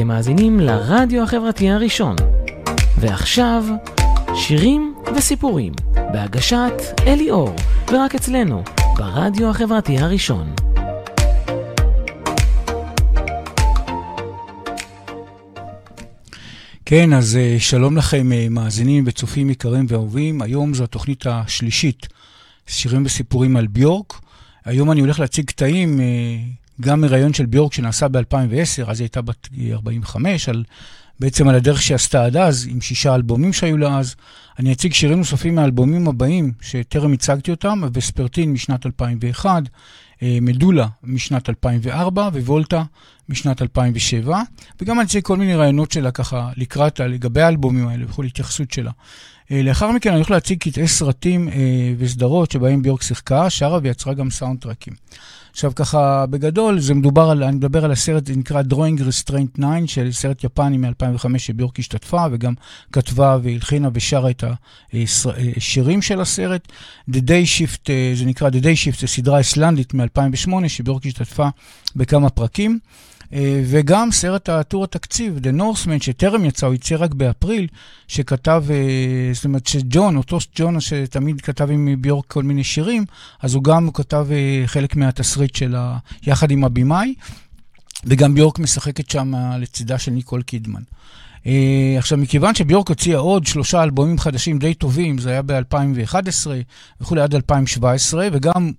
אתם מאזינים לרדיו החברתי הראשון. ועכשיו, שירים וסיפורים, בהגשת אלי אור, ורק אצלנו, ברדיו החברתי הראשון. כן, אז אה, שלום לכם אה, מאזינים וצופים יקרים ואהובים. היום זו התוכנית השלישית, שירים וסיפורים על ביורק. היום אני הולך להציג קטעים, אה, גם מראיון של ביורק שנעשה ב-2010, אז היא הייתה בת 45, על, בעצם על הדרך שעשתה עד אז, עם שישה אלבומים שהיו לה אז. אני אציג שירים נוספים מהאלבומים הבאים, שטרם הצגתי אותם, וספרטין משנת 2001, מדולה משנת 2004 ווולטה משנת 2007, וגם אני אציג כל מיני רעיונות שלה ככה לקראת, לגבי האלבומים האלה וכל התייחסות שלה. לאחר מכן אני הולך להציג קטעי סרטים וסדרות שבהם ביורק שיחקה, שרה ויצרה גם סאונד טרקים. עכשיו ככה, בגדול, זה מדובר על, אני מדבר על הסרט, זה נקרא Drawing Restraint 9, של סרט יפני מ-2005 שביורק השתתפה, וגם כתבה והלחינה ושרה את השירים של הסרט. The Day Shift, זה נקרא The Day Shift, זו סדרה איסלנדית מ-2008, שביורק השתתפה בכמה פרקים. וגם סרט הטור התקציב, The Northman, שטרם יצא, הוא יצא רק באפריל, שכתב, זאת אומרת שג'ון, אותו ג'ון שתמיד כתב עם ביורק כל מיני שירים, אז הוא גם כתב חלק מהתסריט שלה, יחד עם הבמאי, וגם ביורק משחקת שם לצידה של ניקול קידמן. Uh, עכשיו, מכיוון שביורק הוציאה עוד שלושה אלבומים חדשים די טובים, זה היה ב-2011 וכולי עד 2017, וגם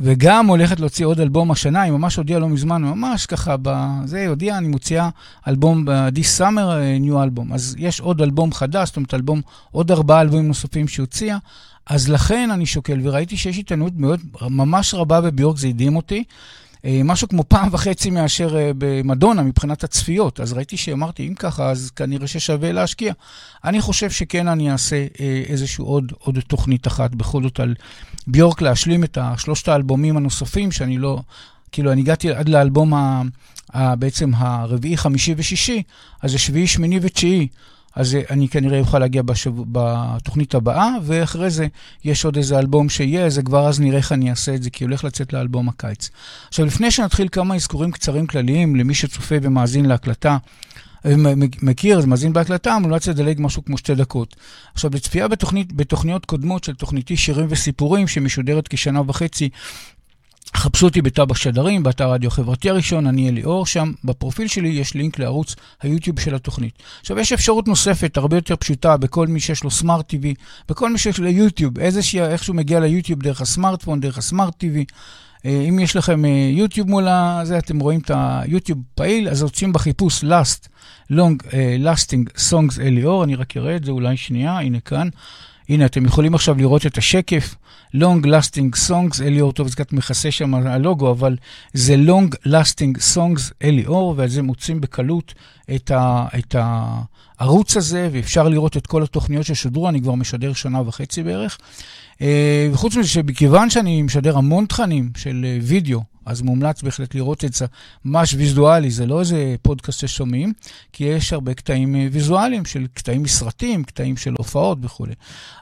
וגם הולכת להוציא עוד אלבום השנה, היא ממש הודיעה לא מזמן, ממש ככה, זה הודיעה, אני מוציאה אלבום ב-This Summer, New Album. אז יש עוד אלבום חדש, זאת אומרת, אלבום, עוד ארבעה אלבומים נוספים שהוציאה, אז לכן אני שוקל, וראיתי שיש התעניינות מאוד, ממש רבה בביורק, זה הדהים אותי. משהו כמו פעם וחצי מאשר במדונה מבחינת הצפיות. אז ראיתי שאמרתי, אם ככה, אז כנראה ששווה להשקיע. אני חושב שכן אני אעשה איזשהו עוד, עוד תוכנית אחת, בכל זאת על ביורק להשלים את שלושת האלבומים הנוספים, שאני לא, כאילו, אני הגעתי עד לאלבום ה, ה, בעצם הרביעי, חמישי ושישי, אז זה שביעי, שמיני ותשיעי. אז אני כנראה אוכל להגיע בשב... בתוכנית הבאה, ואחרי זה יש עוד איזה אלבום שיהיה, זה כבר אז נראה איך אני אעשה את זה, כי הולך לצאת לאלבום הקיץ. עכשיו, לפני שנתחיל כמה אזכורים קצרים כלליים למי שצופה ומאזין להקלטה, מכיר, אז מאזין בהקלטה, מומלץ לדלג משהו כמו שתי דקות. עכשיו, לצפייה בתוכנית, בתוכניות קודמות של תוכניתי שירים וסיפורים, שמשודרת כשנה וחצי חפשו אותי בתא בשדרים, באתר רדיו חברתי הראשון, אני אליאור, שם בפרופיל שלי יש לינק לערוץ היוטיוב של התוכנית. עכשיו, יש אפשרות נוספת, הרבה יותר פשוטה, בכל מי שיש לו סמארט TV, בכל מי שיש לו יוטיוב, איזושהי, איכשהו מגיע ליוטיוב דרך הסמארטפון, דרך הסמארט TV. אם יש לכם יוטיוב מול זה, אתם רואים את היוטיוב פעיל, אז רוצים בחיפוש last, long, uh, lasting songs אליאור, אני רק אראה את זה אולי שנייה, הנה כאן. הנה, אתם יכולים עכשיו לראות את השקף, Long Lasting Songs, אליאור טוב, זה קצת מכסה שם הלוגו, אבל זה Long Lasting Songs אליאור, ועל זה מוצאים בקלות את, ה, את הערוץ הזה, ואפשר לראות את כל התוכניות ששודרו, אני כבר משדר שנה וחצי בערך. וחוץ מזה שבכיוון שאני משדר המון תכנים של וידאו, אז מומלץ בהחלט לראות את זה ממש ויזואלי, זה לא איזה פודקאסט ששומעים, כי יש הרבה קטעים ויזואליים של קטעים מסרטים, קטעים של הופעות וכו'.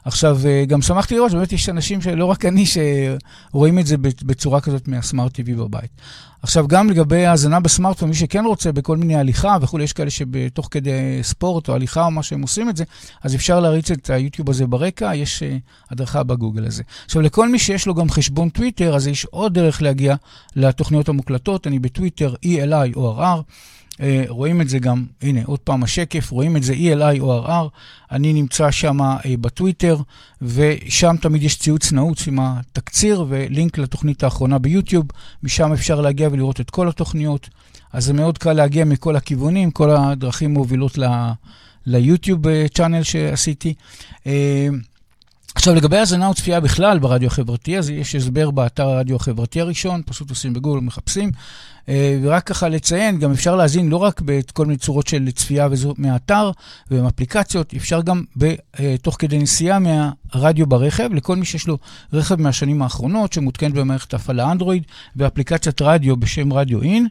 עכשיו, גם שמחתי לראות שבאמת יש אנשים שלא רק אני, שרואים את זה בצורה כזאת מהסמארט TV בבית. עכשיו, גם לגבי האזנה בסמארטפון, מי שכן רוצה בכל מיני הליכה וכולי, יש כאלה שבתוך כדי ספורט או הליכה או מה שהם עושים את זה, אז אפשר להריץ את היוטיוב הזה ברקע, יש uh, הדרכה בגוגל הזה. עכשיו, לכל מי שיש לו גם חשבון טוויטר, אז יש עוד דרך להגיע לתוכניות המוקלטות, אני בטוויטר, ELI או RR. Uh, רואים את זה גם, הנה, עוד פעם השקף, רואים את זה ELI או RR, אני נמצא שם uh, בטוויטר, ושם תמיד יש ציוץ נעוץ עם התקציר ולינק לתוכנית האחרונה ביוטיוב, משם אפשר להגיע ולראות את כל התוכניות, אז זה מאוד קל להגיע מכל הכיוונים, כל הדרכים מובילות ל, ליוטיוב צ'אנל שעשיתי. עכשיו, לגבי האזנה וצפייה בכלל ברדיו החברתי, אז יש הסבר באתר הרדיו החברתי הראשון, פשוט עושים בגוגל ומחפשים. ורק ככה לציין, גם אפשר להזין לא רק בכל מיני צורות של צפייה מהאתר ומאפליקציות, אפשר גם תוך כדי נסיעה מהרדיו ברכב, לכל מי שיש לו רכב מהשנים האחרונות, שמותקן במערכת הפעלה אנדרואיד, ואפליקציית רדיו בשם רדיו אין.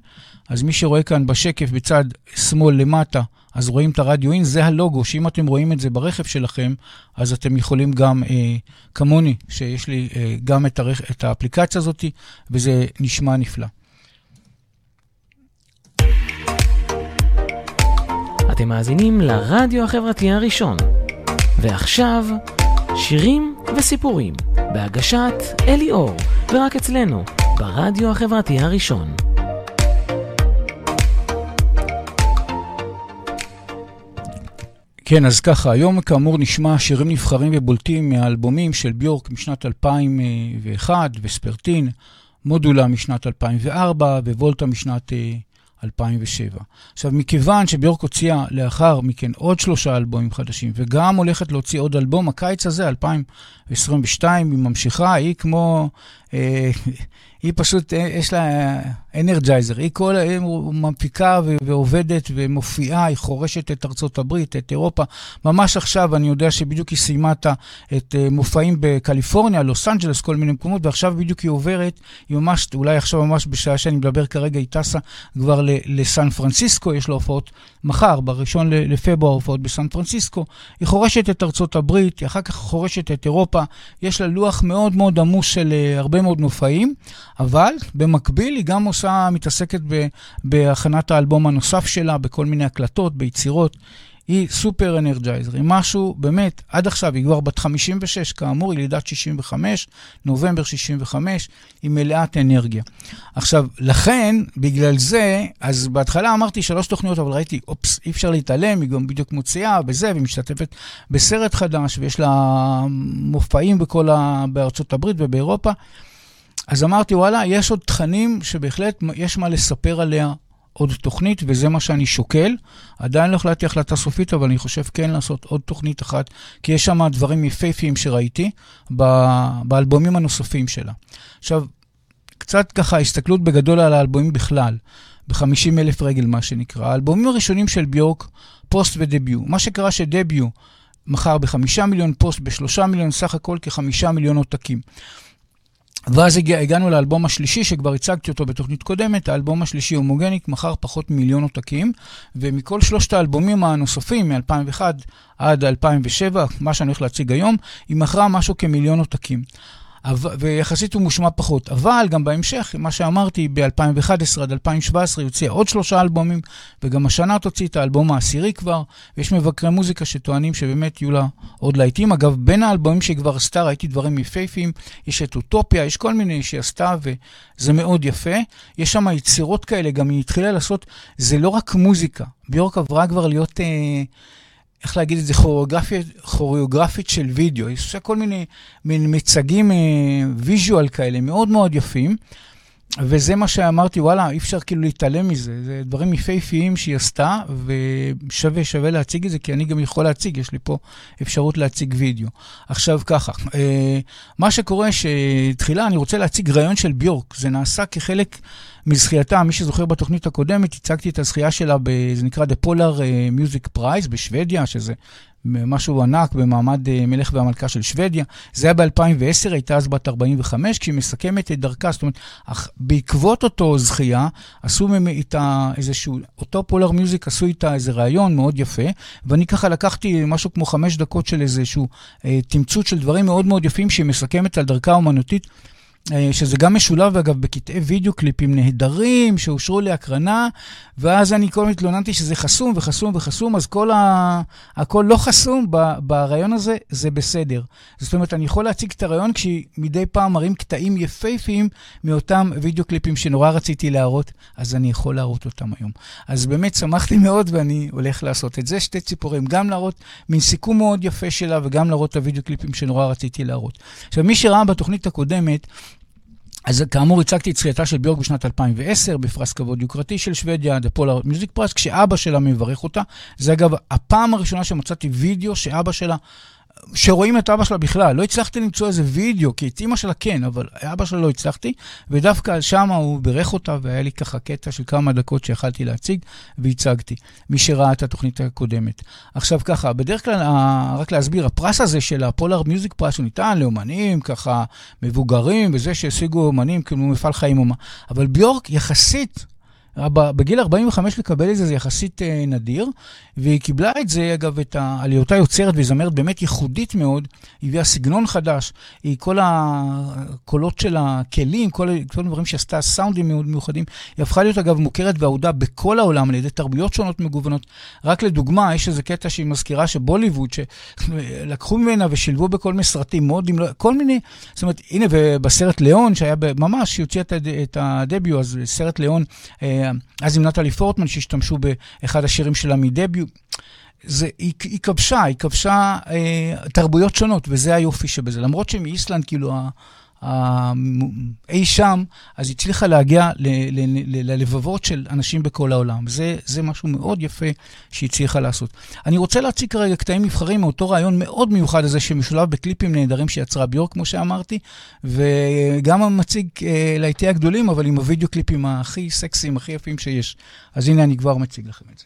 אז מי שרואה כאן בשקף בצד שמאל למטה, אז רואים את הרדיו אין, זה הלוגו, שאם אתם רואים את זה ברכב שלכם, אז אתם יכולים גם, אה, כמוני, שיש לי אה, גם את, הרכ... את האפליקציה הזאת, וזה נשמע נפלא. אתם מאזינים לרדיו החברתי הראשון. ועכשיו, שירים וסיפורים, בהגשת אלי אור, ורק אצלנו, ברדיו החברתי הראשון. כן, אז ככה, היום כאמור נשמע שירים נבחרים ובולטים מהאלבומים של ביורק משנת 2001 וספרטין, מודולה משנת 2004 ווולטה משנת 2007. עכשיו, מכיוון שביורק הוציאה לאחר מכן עוד שלושה אלבומים חדשים, וגם הולכת להוציא עוד אלבום, הקיץ הזה, 2022, היא ממשיכה, היא כמו... אה, היא פשוט, אה, יש לה אנרג'ייזר. היא כל היום מפיקה ועובדת ומופיעה, היא חורשת את ארצות הברית, את אירופה. ממש עכשיו, אני יודע שבדיוק היא סיימה את אה, מופעים בקליפורניה, לוס אנג'לס, כל מיני מקומות, ועכשיו בדיוק היא עוברת, היא ממש, אולי עכשיו ממש בשעה שאני מדבר כרגע, היא טסה כבר לסן פרנסיסקו, יש לה הופעות מחר, בראשון לפברואר, הופעות בסן פרנסיסקו. היא חורשת את ארצות הברית, היא אחר כך חורשת את אירופה. יש לה לוח מאוד מאוד עמוס של uh, מאוד מופעים, אבל במקביל היא גם עושה, מתעסקת ב, בהכנת האלבום הנוסף שלה, בכל מיני הקלטות, ביצירות. היא סופר אנרג'ייזר, היא משהו, באמת, עד עכשיו, היא כבר בת 56, כאמור, היא לידת 65, נובמבר 65, היא מלאת אנרגיה. עכשיו, לכן, בגלל זה, אז בהתחלה אמרתי שלוש תוכניות, אבל ראיתי, אופס, אי אפשר להתעלם, היא גם בדיוק מוציאה בזה, והיא משתתפת בסרט חדש, ויש לה מופעים בכל ה... בארצות הברית ובאירופה. אז אמרתי, וואלה, יש עוד תכנים שבהחלט יש מה לספר עליה עוד תוכנית, וזה מה שאני שוקל. עדיין לא החלטתי החלטה סופית, אבל אני חושב כן לעשות עוד תוכנית אחת, כי יש שם דברים יפהפיים שראיתי באלבומים הנוספים שלה. עכשיו, קצת ככה הסתכלות בגדול על האלבומים בכלל, ב-50 אלף רגל, מה שנקרא. האלבומים הראשונים של ביורק, פוסט ודביוט. מה שקרה שדביוט מכר בחמישה מיליון, פוסט בשלושה מיליון, סך הכל כחמישה מיליון עותקים. ואז הגיע, הגענו לאלבום השלישי, שכבר הצגתי אותו בתוכנית קודמת, האלבום השלישי הומוגניק, מכר פחות מיליון עותקים, ומכל שלושת האלבומים הנוספים, מ-2001 עד 2007, מה שאני הולך להציג היום, היא מכרה משהו כמיליון עותקים. ויחסית הוא מושמע פחות. אבל גם בהמשך, מה שאמרתי, ב-2011 עד 2017 יוצא עוד שלושה אלבומים, וגם השנה תוציא את האלבום העשירי כבר, ויש מבקרי מוזיקה שטוענים שבאמת יהיו לה עוד להיטים. אגב, בין האלבומים שהיא כבר עשתה, ראיתי דברים יפהפיים, יש את אוטופיה, יש כל מיני שהיא עשתה, וזה מאוד יפה. יש שם יצירות כאלה, גם היא התחילה לעשות, זה לא רק מוזיקה, ביורק עברה כבר להיות... אה, איך להגיד את זה, כוריאוגרפית, כוריאוגרפית של וידאו. היא עושה כל מיני מין מצגים visual כאלה מאוד מאוד יפים. וזה מה שאמרתי, וואלה, אי אפשר כאילו להתעלם מזה. זה דברים יפהפיים שהיא עשתה, ושווה, שווה להציג את זה, כי אני גם יכול להציג, יש לי פה אפשרות להציג וידאו. עכשיו ככה, אה, מה שקורה שתחילה אני רוצה להציג רעיון של ביורק. זה נעשה כחלק מזכייתה, מי שזוכר בתוכנית הקודמת, הצגתי את הזכייה שלה, זה נקרא The Polar אה, Music Prize בשוודיה, שזה משהו ענק במעמד אה, מלך והמלכה של שוודיה. זה היה ב-2010, הייתה אז בת 45, כשהיא מסכמת את דרכה. זאת אומרת, אך בעקבות אותו זכייה, עשו איתה איזשהו, אותו פולר מיוזיק עשו איתה איזה ראיון מאוד יפה, ואני ככה לקחתי משהו כמו חמש דקות של איזשהו אה, תמצות של דברים מאוד מאוד יפים שהיא מסכמת על דרכה האומנותית. אה, שזה גם משולב, אגב, בקטעי וידאו קליפים נהדרים שאושרו להקרנה, ואז אני כל הזמן התלוננתי שזה חסום וחסום וחסום, אז כל ה... הכל לא חסום ברעיון הזה, זה בסדר. זאת אומרת, אני יכול להציג את הרעיון כשמדי פעם מראים קטעים יפהפיים מאותם וידאו קליפים שנורא רציתי להראות, אז אני יכול להראות אותם היום. אז באמת שמחתי מאוד ואני הולך לעשות את זה, שתי ציפורים, גם להראות מין סיכום מאוד יפה שלה וגם להראות את הוידאו קליפים שנורא רציתי להראות. עכשיו, מי שראה בתוכנית הקודמת, אז כאמור, הצגתי את זכייתה של ביורק בשנת 2010 בפרס כבוד יוקרתי של שוודיה, The Polar Music Prize, כשאבא שלה מברך אותה. זה אגב הפעם הראשונה שמצאתי וידאו שאבא שלה שרואים את אבא שלה בכלל. לא הצלחתי למצוא איזה וידאו, כי את אימא שלה כן, אבל אבא שלה לא הצלחתי, ודווקא שם הוא בירך אותה, והיה לי ככה קטע של כמה דקות שיכלתי להציג, והצגתי, מי שראה את התוכנית הקודמת. עכשיו ככה, בדרך כלל, רק להסביר, הפרס הזה של הפולאר מיוזיק פרס הוא ניתן לאומנים, ככה מבוגרים, וזה שהשיגו אומנים, כאילו מפעל חיים אומה. אבל ביורק יחסית בגיל 45 לקבל את זה זה יחסית אה, נדיר, והיא קיבלה את זה, אגב, את ה... יוצרת וזמרת באמת ייחודית מאוד, היא הביאה סגנון חדש, היא כל הקולות של הכלים, כל, כל הדברים שעשתה, סאונדים מאוד מיוחדים, היא הפכה להיות אגב מוכרת ואהודה בכל העולם על ידי תרבויות שונות מגוונות. רק לדוגמה, יש איזה קטע שהיא מזכירה שבוליווד, שלקחו ממנה ושילבו בכל מיני סרטים, מאוד, כל מיני, זאת אומרת, הנה, ובסרט ליאון, שהיה ממש, היא הוציאה את הדביו, אז סרט ליאון, אה, אז עם נטלי פורטמן, שהשתמשו באחד השירים שלה מדביוט. זה, היא, היא כבשה, היא כבשה אה, תרבויות שונות, וזה היופי שבזה. למרות שמאיסלנד, כאילו, אי שם, אז הצליחה להגיע ללבבות של אנשים בכל העולם. זה, זה משהו מאוד יפה שהיא הצליחה לעשות. אני רוצה להציג כרגע קטעים נבחרים מאותו רעיון מאוד מיוחד הזה, שמשולב בקליפים נהדרים שיצרה ביורק, כמו שאמרתי, וגם מציג אה, להיטי הגדולים, אבל עם הוידאו קליפים הכי סקסיים, הכי יפים שיש. אז הנה אני כבר מציג לכם את זה.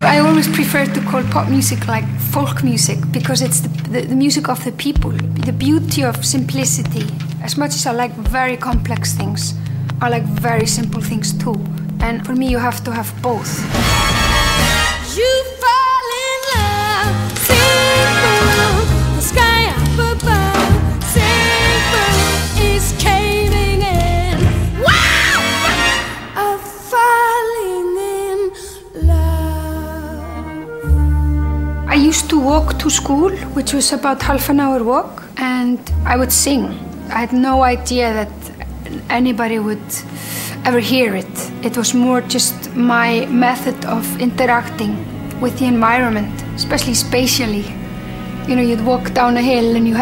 I always prefer to call pop music like folk music because it's the, the, the, music of the people, the beauty of simplicity. As much as I like very complex things, I like very simple things too. And for me, you have to have both. You fall in love, simple, the sky up above, simple is caving in. Wow! I'm falling in love. I used to walk to school, which was about half an hour walk, and I would sing. I had no idea that anybody would ever hear it. It was more just my method of interacting with the environment, especially spatially. You know, you'd walk down a hill and you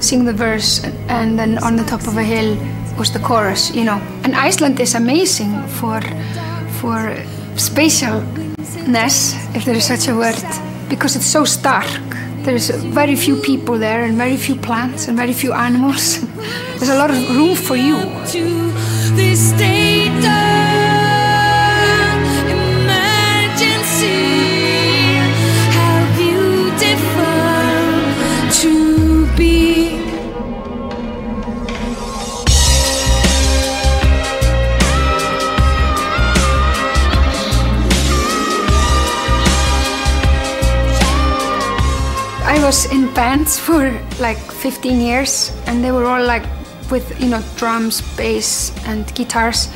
sing the verse, and then on the top of a hill was the chorus. You know, and Iceland is amazing for for spatialness, if there is such a word, because it's so stark. There's very few people there and very few plants and very few animals. There's a lot of room for you. Was in bands for like 15 years, and they were all like with you know drums, bass, and guitars.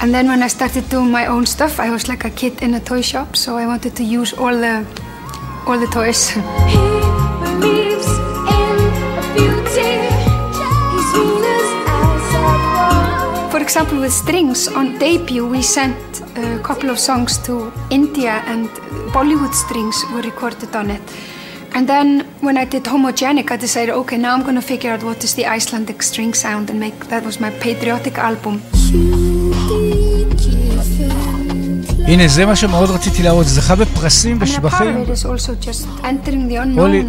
And then when I started doing my own stuff, I was like a kid in a toy shop, so I wanted to use all the all the toys. For example, with strings on debut, we sent a couple of songs to India, and Bollywood strings were recorded on it. And then when I did Homogenic, I decided, okay, now I'm going to figure out what is the Icelandic string sound and make that was my patriotic album. הנה, זה מה שמאוד רציתי להראות, זה זכה בפרסים ושבחים.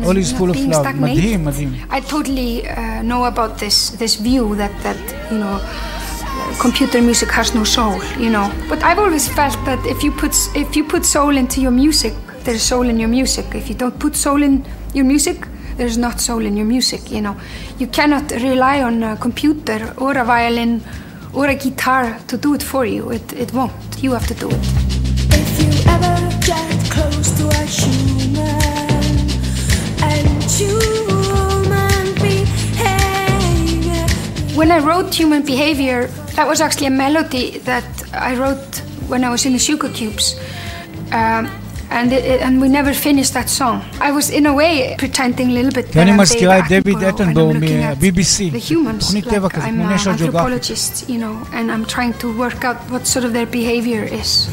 All is full of love, מדהים, מדהים. I totally uh, know about this, this view that, that, you know, computer music has no soul, you know. But I've always felt that if you put, if you put soul into your music, there's soul in your music. If you don't put soul in your music, there's not soul in your music, you know. You cannot rely on a computer or a violin or a guitar to do it for you. It, it won't. You have to do it. If you ever get close to a human and human behavior. When I wrote Human Behavior, that was actually a melody that I wrote when I was in the Sugar Cubes. Um, and it, and we never finished that song. I was in a way pretending a little bit. Yani maskila David Attenborough me uh, BBC. The humans. Like I'm an anthropologist, you know, and I'm trying to work out what sort of their behavior is.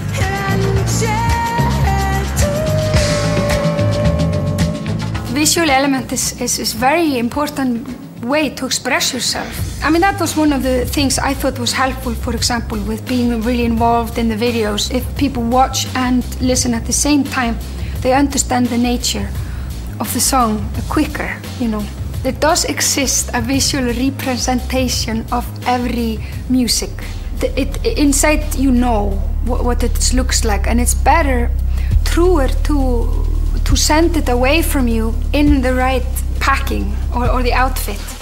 Visual element is, is, is very important way to express yourself. I mean, that was one of the things I thought was helpful, for example, with being really involved in the videos. If people watch and listen at the same time, they understand the nature of the song quicker, you know. There does exist a visual representation of every music. It, it, inside you know what, what it looks like, and it's better, truer to to send it away from you in the right packing or, or the outfit.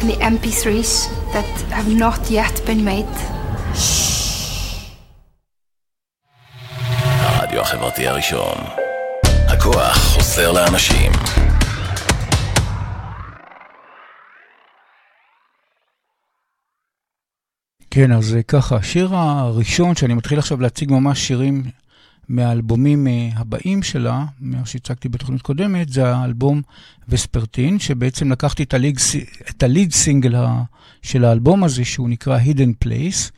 the MP3s that have not yet been made. הרדיו החברתי הראשון. הכוח חוסר לאנשים. כן, אז ככה, השיר הראשון שאני מתחיל עכשיו להציג ממש שירים מהאלבומים אה, הבאים שלה, מה שהצגתי בתוכנית קודמת, זה האלבום וספרטין, שבעצם לקחתי את הליד, את הליד סינגל של האלבום הזה, שהוא נקרא Hidden Place,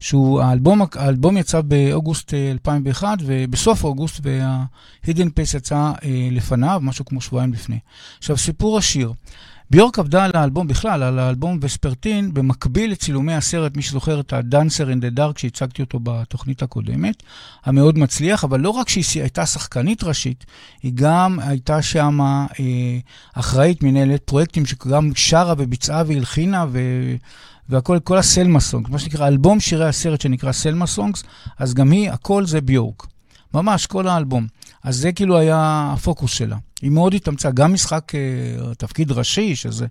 שהוא, האלבום, האלבום יצא באוגוסט 2001, אה, ובסוף אוגוסט, וה-Hidden Place יצא אה, לפניו, משהו כמו שבועיים לפני. עכשיו, סיפור השיר. ביורק עבדה על האלבום בכלל, על האלבום וספרטין, במקביל לצילומי הסרט, מי שזוכר את ה-Dancer in the Dark, שהצגתי אותו בתוכנית הקודמת, המאוד מצליח, אבל לא רק שהיא הייתה שחקנית ראשית, היא גם הייתה שם אה, אחראית מנהלת פרויקטים שגם שרה וביצעה והלחינה, ו... והכל, כל הסלמה סונגס, מה שנקרא אלבום שירי הסרט שנקרא סלמה סונגס, אז גם היא, הכל זה ביורק. ממש, כל האלבום. אז זה כאילו היה הפוקוס שלה. היא מאוד התאמצה, גם משחק uh, תפקיד ראשי, שזה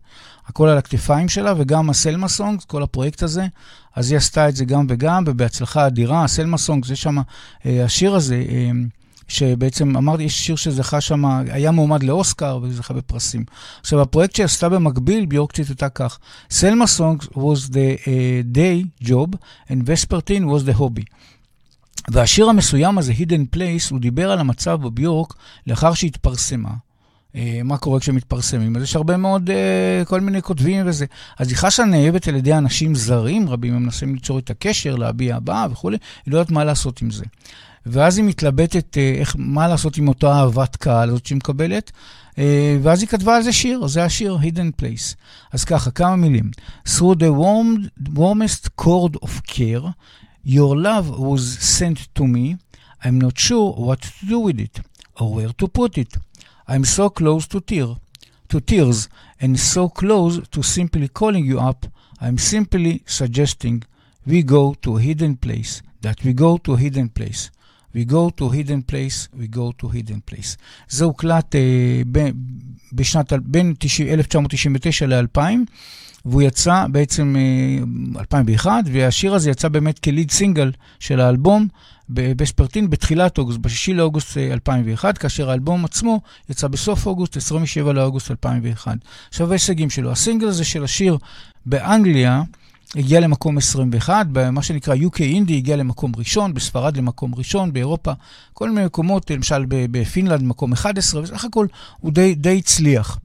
הכל על הכתפיים שלה, וגם הסלמה סונג, כל הפרויקט הזה. אז היא עשתה את זה גם וגם, ובהצלחה אדירה. הסלמה סונג, זה שם, uh, השיר הזה, uh, שבעצם אמרתי, יש שיר שזכה שם, היה מועמד לאוסקר וזכה בפרסים. עכשיו, הפרויקט שהיא עשתה במקביל, ביורק ציטטה כך: סלמה סונג was the day job and Vespertine was the hobby. והשיר המסוים הזה, Hidden Place, הוא דיבר על המצב בביורק לאחר שהתפרסמה. אה, מה קורה כשמתפרסמים? אז יש הרבה מאוד, אה, כל מיני כותבים וזה. אז היא חשה נאהבת על ידי אנשים זרים רבים, הם מנסים ליצור את הקשר, להביע הבעה וכולי, היא לא יודעת מה לעשות עם זה. ואז היא מתלבטת אה, איך, מה לעשות עם אותה אהבת קהל הזאת שהיא מקבלת, ואז היא כתבה על זה שיר, זה השיר, Hidden Place. אז ככה, כמה מילים. Through the warm, warmest chord of care, Your love was sent to me. I'm not sure what to do with it or where to put it. I'm so close to tear, to tears, and so close to simply calling you up. I'm simply suggesting we go to a hidden place. That we go to a hidden place. We go to a hidden place, we go to a hidden place. זה הוקלט uh, ב, בשנת, בין 1999 ל-2000. והוא יצא בעצם 2001, אה, והשיר הזה יצא באמת כליד סינגל של האלבום בספרטין בתחילת אוגוסט, ב-6 לאוגוסט 2001, אה, כאשר האלבום עצמו יצא בסוף אוגוסט, 27 לאוגוסט 2001. עכשיו ההישגים שלו, הסינגל הזה של השיר באנגליה, הגיע למקום 21, במה שנקרא UK Indie הגיע למקום ראשון, בספרד למקום ראשון, באירופה, כל מיני מקומות, למשל בפינלנד מקום 11, וסך הכל הוא די, די הצליח.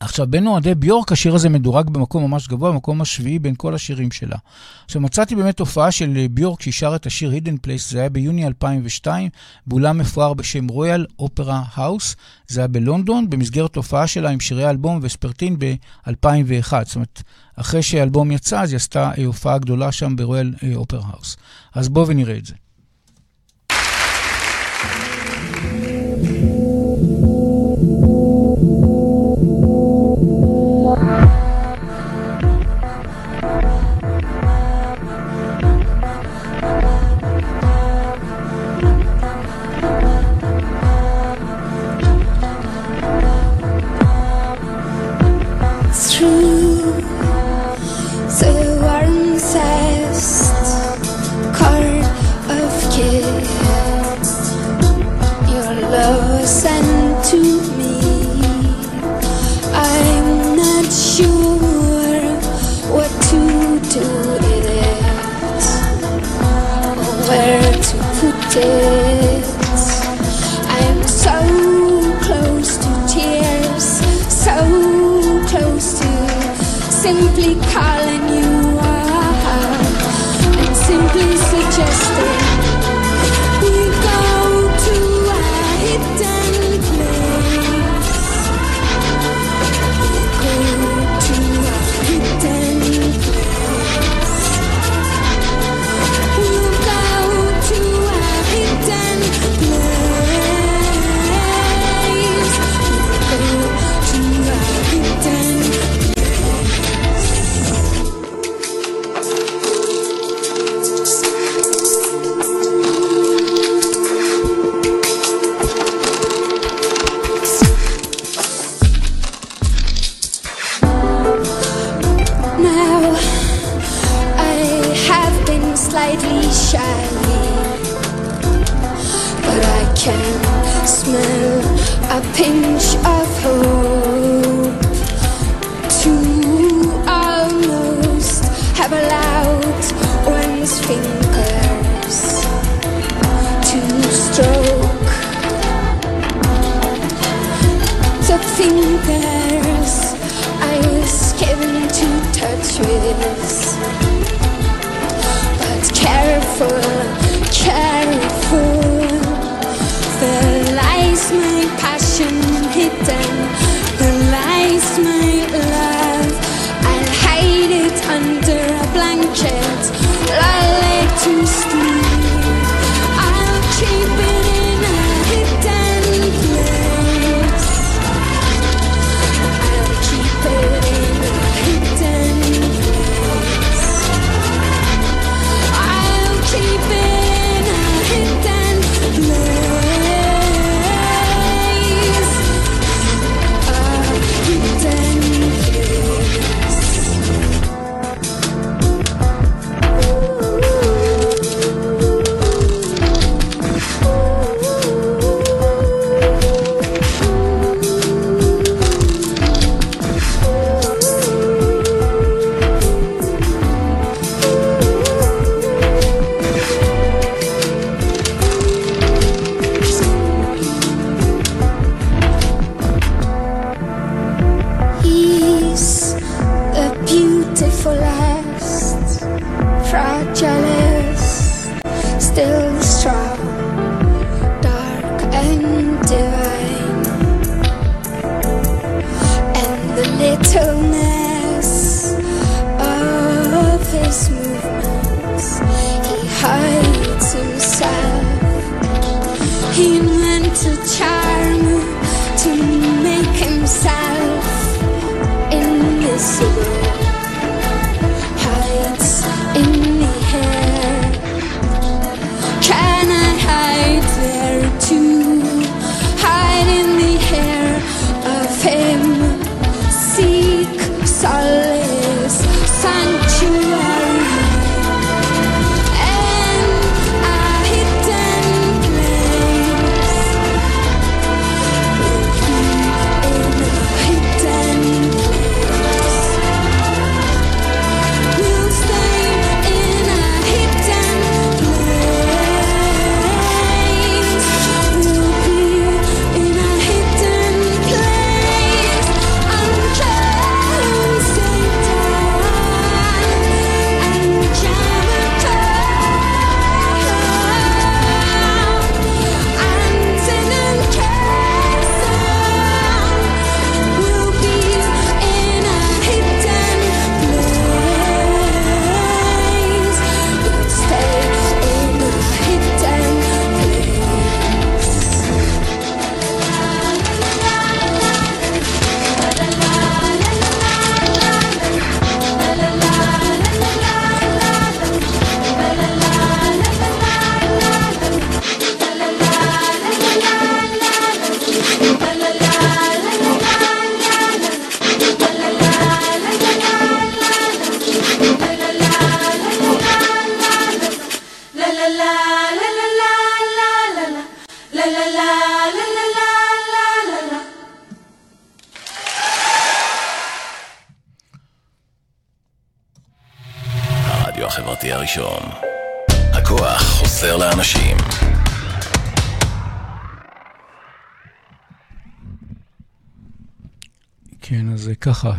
עכשיו, בין אוהדי ביורק, השיר הזה מדורג במקום ממש גבוה, במקום השביעי בין כל השירים שלה. עכשיו, מצאתי באמת הופעה של ביורק שהיא שרה את השיר Hidden Place, זה היה ביוני 2002, באולם מפואר בשם Royal Opera House, זה היה בלונדון, במסגרת תופעה שלה עם שירי האלבום וספרטין ב-2001. זאת אומרת, אחרי שהאלבום יצא, אז היא עשתה אה, הופעה גדולה שם ברויאל אופרה האוס. אז בואו ונראה את זה. still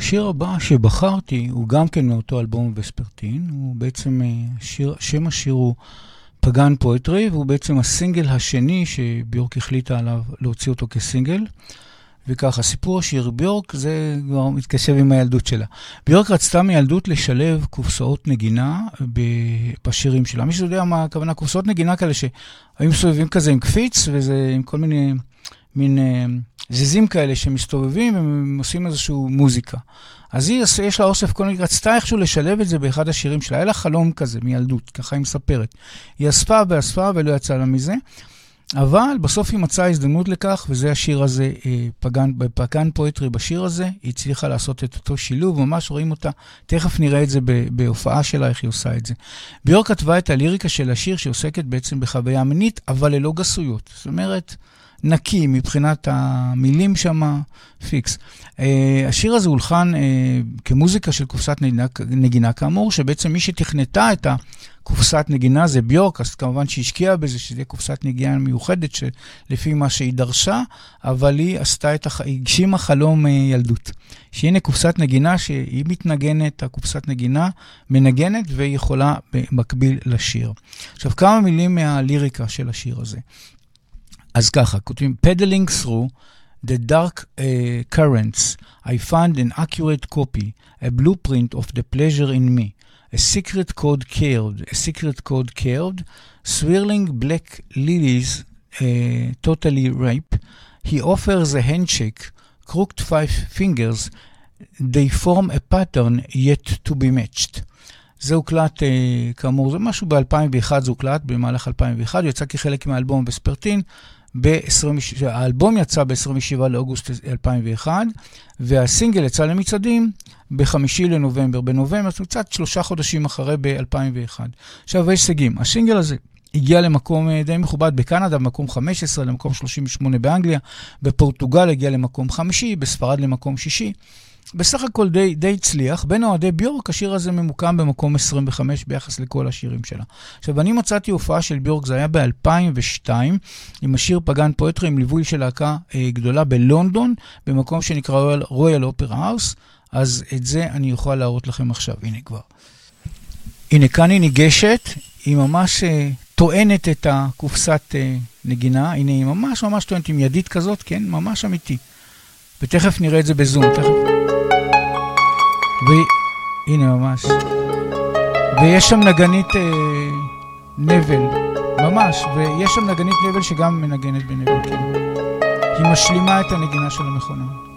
השיר הבא שבחרתי הוא גם כן מאותו אלבום וספרטין, הוא בעצם, אה, שיר, שם השיר הוא פגן פואטרי, והוא בעצם הסינגל השני שביורק החליטה עליו להוציא אותו כסינגל. וככה, סיפור השיר ביורק זה כבר מתקשר עם הילדות שלה. ביורק רצתה מילדות לשלב קופסאות נגינה בשירים שלה. מי שיודע מה הכוונה, קופסאות נגינה כאלה שהיו מסתובבים כזה עם קפיץ, וזה עם כל מיני מין אה, זיזים כאלה שמסתובבים והם עושים איזושהי מוזיקה. אז היא, יש לה אוסף קולנית, רצתה איכשהו לשלב את זה באחד השירים שלה. היה לה חלום כזה מילדות, ככה היא מספרת. היא אספה ואספה ולא יצא לה מזה. אבל בסוף היא מצאה הזדמנות לכך, וזה השיר הזה, אה, פגן, בפגן פואטרי בשיר הזה, היא הצליחה לעשות את אותו שילוב, ממש רואים אותה, תכף נראה את זה בהופעה שלה, איך היא עושה את זה. ביור כתבה את הליריקה של השיר שעוסקת בעצם בחוויה מינית, אבל ללא גסויות. זאת אומרת, נקי מבחינת המילים שם, פיקס. Uh, השיר הזה הולחן uh, כמוזיקה של קופסת נגינה, נגינה כאמור, שבעצם מי שתכנתה את הקופסת נגינה זה ביורק, אז כמובן שהשקיעה בזה שזה יהיה קופסת נגינה מיוחדת שלפי מה שהיא דרשה, אבל היא עשתה את, הח... היא הגשימה חלום uh, ילדות. שהנה קופסת נגינה שהיא מתנגנת, הקופסת נגינה מנגנת והיא יכולה במקביל לשיר. עכשיו, כמה מילים מהליריקה של השיר הזה. אז ככה, כותבים, pedaling through the dark uh, currents, I found an accurate copy, a blueprint of the pleasure in me, a secret code carved, a secret code carved, swirling black lilies, uh, totally ripe. He offers a handshake, crooked five fingers, they form a pattern yet to be matched. זה הוקלט, אה, כאמור, זה משהו ב-2001, זה הוקלט במהלך 2001, הוא יצא כחלק מהאלבום בספרטין. ב-20, האלבום יצא ב-27 לאוגוסט 2001, והסינגל יצא למצעדים ב-5 לנובמבר. בנובמבר, זאת קצת שלושה חודשים אחרי ב-2001. עכשיו, ההישגים. הסינגל הזה הגיע למקום אה, די מכובד בקנדה, במקום 15, למקום 38 באנגליה, בפורטוגל הגיע למקום חמישי, בספרד למקום שישי. בסך הכל די, די הצליח. בין אוהדי ביורק, השיר הזה ממוקם במקום 25 ביחס לכל השירים שלה. עכשיו, אני מצאתי הופעה של ביורק, זה היה ב-2002, עם השיר Pagan Poetry, עם ליווי של להקה אה, גדולה בלונדון, במקום שנקרא Royal Opera House, אז את זה אני אוכל להראות לכם עכשיו. הנה כבר. הנה, כאן היא ניגשת, היא ממש אה, טוענת את הקופסת אה, נגינה. הנה, היא ממש ממש טוענת עם ידית כזאת, כן? ממש אמיתי. ותכף נראה את זה בזום. תכף... והנה ממש. ויש שם נגנית אה, נבל, ממש, ויש שם נגנית נבל שגם מנגנת בנבל, כן. היא משלימה את הנגינה של המכונה.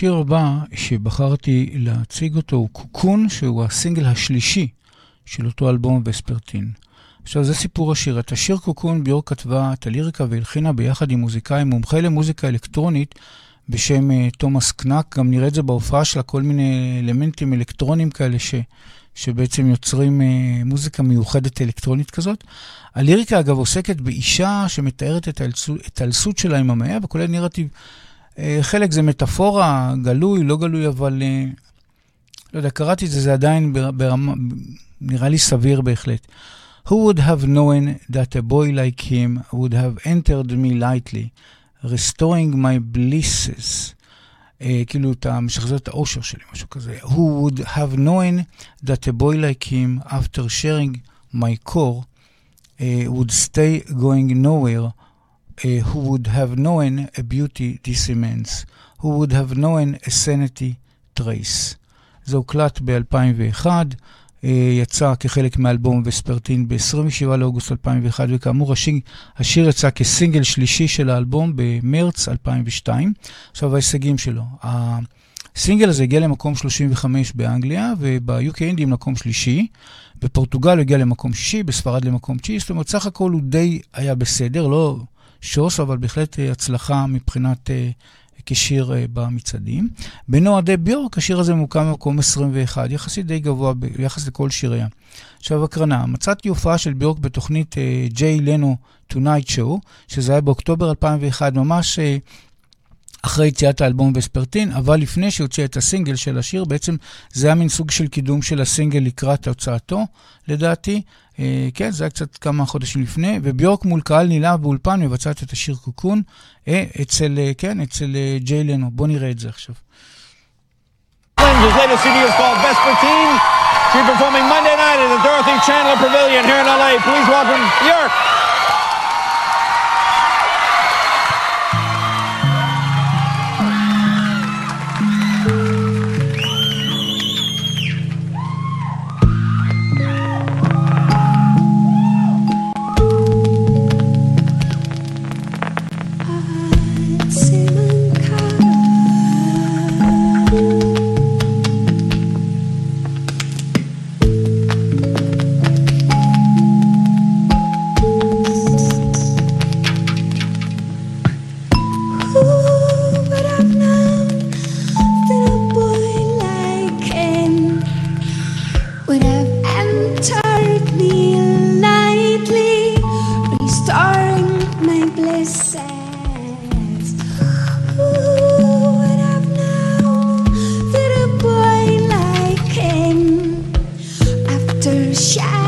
השיר הבא שבחרתי להציג אותו הוא קוקון, שהוא הסינגל השלישי של אותו אלבום וספרטין. עכשיו, זה סיפור השיר. את השיר קוקון ביור כתבה את הליריקה והלחינה ביחד עם מוזיקאי מומחה למוזיקה אלקטרונית בשם uh, תומאס קנק. גם נראה את זה בהופעה שלה, כל מיני אלמנטים אלקטרונים כאלה ש, שבעצם יוצרים uh, מוזיקה מיוחדת אלקטרונית כזאת. הליריקה, אגב, עוסקת באישה שמתארת את ההתעלסות שלה עם המאה, וכולל נרטיב אה, חלק זה מטאפורה, גלוי, לא גלוי, אבל אה, לא יודע, קראתי את זה, זה עדיין בר- ברמה, נראה לי סביר בהחלט. Who would have known that a boy like him would have entered me lightly, restoring my blisses. אה, כאילו, אתה משחזר את האושר שלי, משהו כזה. Who would have known that a boy like him, after sharing my core, uh, would stay going nowhere uh, who would have known a beauty this immense, who would have known a sanity trace. זה הוקלט ב-2001, uh, יצא כחלק מאלבום וספרטין ב-27 לאוגוסט 2001, וכאמור השיר, השיר יצא כסינגל שלישי של האלבום במרץ 2002. עכשיו ההישגים שלו. הסינגל הזה הגיע למקום 35 באנגליה, וב-UK אינדים למקום שלישי. בפורטוגל הוא הגיע למקום שישי, בספרד למקום תשיעי, זאת אומרת, סך הכל הוא די היה בסדר, לא שוס, אבל בהחלט אה, הצלחה מבחינת אה, כשיר אה, במצעדים. בנועדי ביורק, השיר הזה ממוקם במקום 21, יחסית די גבוה ביחס לכל שיריה. עכשיו הקרנה, מצאתי הופעה של ביורק בתוכנית ג'יי לנו Tonight Show, שזה היה באוקטובר 2001, ממש אחרי יציאת האלבום וספרטין, אבל לפני שהוציאה את הסינגל של השיר, בעצם זה היה מין סוג של קידום של הסינגל לקראת הוצאתו, לדעתי. אה, כן, זה היה קצת כמה חודשים לפני, וביורק מול קהל נלהב באולפן מבצעת את השיר קוקון, אה, אצל, אה, כן, אצל אה, ג'יי לנו. בואו נראה את זה עכשיו. She's performing Monday night at the Dorothy Chandler Pavilion here in LA. Please welcome York. shine.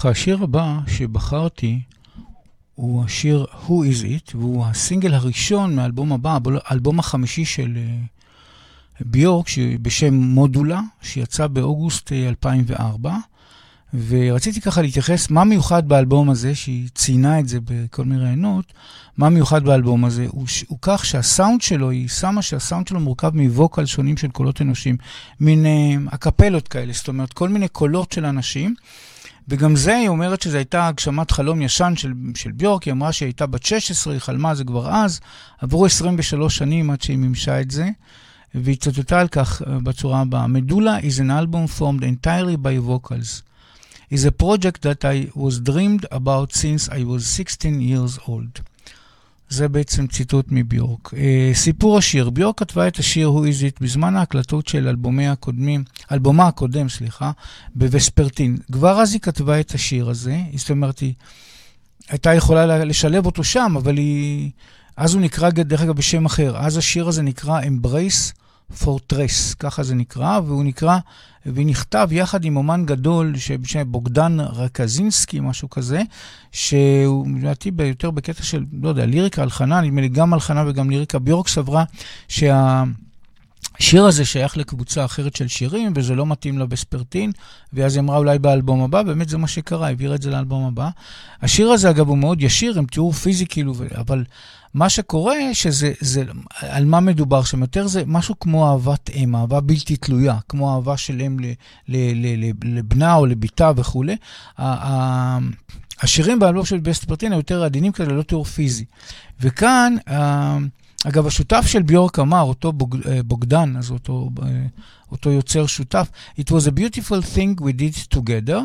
ככה, השיר הבא שבחרתי הוא השיר Who is it, והוא הסינגל הראשון מהאלבום הבא, האלבום החמישי של אה, ביורק, בשם מודולה, שיצא באוגוסט אה, 2004. ורציתי ככה להתייחס, מה מיוחד באלבום הזה, שהיא ציינה את זה בכל מיני רעיונות, מה מיוחד באלבום הזה, הוא, הוא כך שהסאונד שלו, היא שמה שהסאונד שלו מורכב מווקל שונים של קולות אנושיים, מין uh, אקפלות כאלה, זאת אומרת, כל מיני קולות של אנשים. וגם זה, היא אומרת שזו הייתה הגשמת חלום ישן של, של ביורק, היא אמרה שהיא הייתה בת 16, היא חלמה זה כבר אז, עברו 23 שנים עד שהיא מימשה את זה, והיא צטטה על כך בצורה הבאה: מדולה is an album formed entirely by vocals. is a project that I was dreamed about since I was 16 years old. זה בעצם ציטוט מביורק. Uh, סיפור השיר, ביורק כתבה את השיר Who is it בזמן ההקלטות של אלבומי הקודמים, אלבומה הקודם, סליחה, בווספרטין. כבר אז היא כתבה את השיר הזה, זאת אומרת, היא הייתה יכולה לשלב אותו שם, אבל היא... אז הוא נקרא, דרך אגב, בשם אחר. אז השיר הזה נקרא Embrace פורטרס, ככה זה נקרא, והוא נקרא, והוא נכתב יחד עם אומן גדול בשם בוגדן רקזינסקי, משהו כזה, שהוא לדעתי יותר בקטע של, לא יודע, ליריקה, הלחנה, נדמה לי גם הלחנה וגם ליריקה. ביורק סברה שה... השיר הזה שייך לקבוצה אחרת של שירים, וזה לא מתאים לה בספרטין, ואז היא אמרה אולי באלבום הבא, באמת זה מה שקרה, העבירה את זה לאלבום הבא. השיר הזה, אגב, הוא מאוד ישיר, עם תיאור פיזי כאילו, אבל מה שקורה, שזה, זה, על מה מדובר שם יותר, זה משהו כמו אהבת אם, אהבה בלתי תלויה, כמו אהבה של אם לבנה או לביתה וכולי. השירים באלבום של בספרטין היותר עדינים כאלה, לא תיאור פיזי. וכאן, אגב, השותף של ביורק אמר, אותו בוג, בוגדן, אז אותו, אותו יוצר שותף, It was a beautiful thing we did together,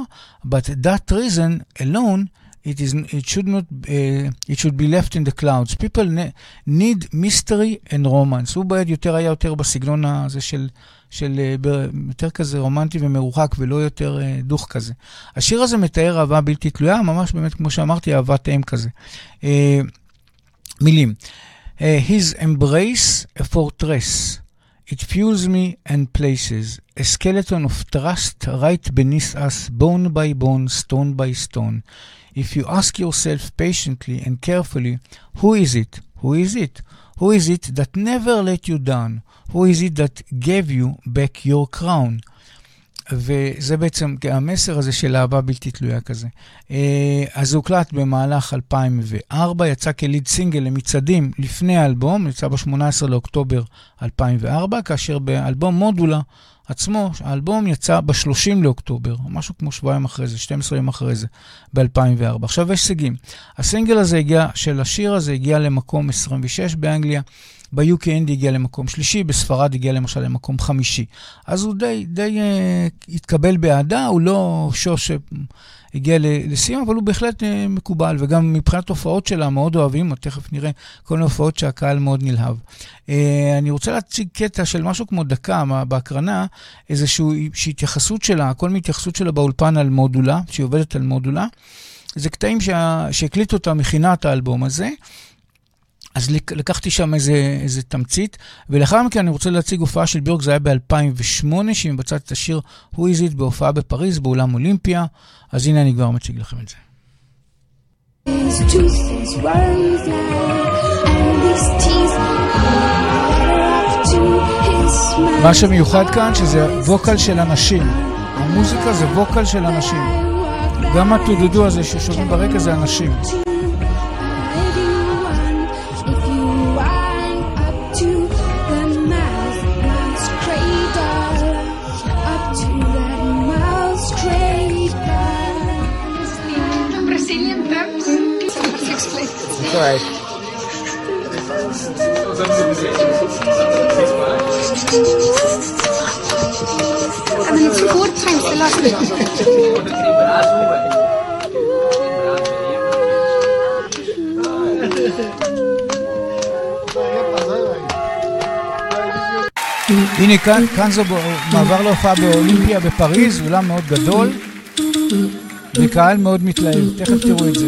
but that reason alone it, is, it, should not, uh, it should be left in the clouds. People need mystery and romance. הוא בעד יותר היה יותר בסגנון הזה של, של יותר כזה רומנטי ומרוחק ולא יותר uh, דוך כזה. השיר הזה מתאר אהבה בלתי תלויה, ממש באמת כמו שאמרתי, אהבת אם כזה. Uh, מילים. Uh, his embrace a fortress. It fuels me and places a skeleton of trust right beneath us, bone by bone, stone by stone. If you ask yourself patiently and carefully, who is it? Who is it? Who is it that never let you down? Who is it that gave you back your crown? וזה בעצם המסר הזה של אהבה בלתי תלויה כזה. אז זה הוקלט במהלך 2004, יצא כליד סינגל למצעדים לפני האלבום, יצא ב-18 לאוקטובר 2004, כאשר באלבום מודולה עצמו, האלבום יצא ב-30 לאוקטובר, משהו כמו שבועיים אחרי זה, 12 ימים אחרי זה, ב-2004. עכשיו יש הישגים. הסינגל הזה הגיע, של השיר הזה הגיע למקום 26 באנגליה, ב-UK אינדי הגיע למקום שלישי, בספרד הגיע למשל למקום חמישי. אז הוא די, די uh, התקבל באהדה, הוא לא שוש שהגיע לסיום, אבל הוא בהחלט uh, מקובל, וגם מבחינת הופעות שלה מאוד אוהבים, תכף נראה כל מיני הופעות שהקהל מאוד נלהב. Uh, אני רוצה להציג קטע של משהו כמו דקה בהקרנה, איזושהי התייחסות שלה, כל מיני התייחסות שלה באולפן על מודולה, שהיא עובדת על מודולה. זה קטעים שהקליט אותה מכינת האלבום הזה. אז לקחתי שם איזה, איזה תמצית, ולאחר מכן אני רוצה להציג הופעה של ביורק, זה היה ב-2008, שהיא מבצעת את השיר Who is it בהופעה בפריז, באולם אולימפיה, אז הנה אני כבר מציג לכם את זה. מה שמיוחד כאן, שזה ווקל של אנשים. המוזיקה זה ווקל של אנשים. גם הטודדו הזה ששומעים ברקע זה אנשים. Alright. I mean, it's four times the last הנה כאן, כאן זה מעבר להופעה באולימפיה בפריז, אולם מאוד גדול, וקהל מאוד מתלהב, תכף תראו את זה.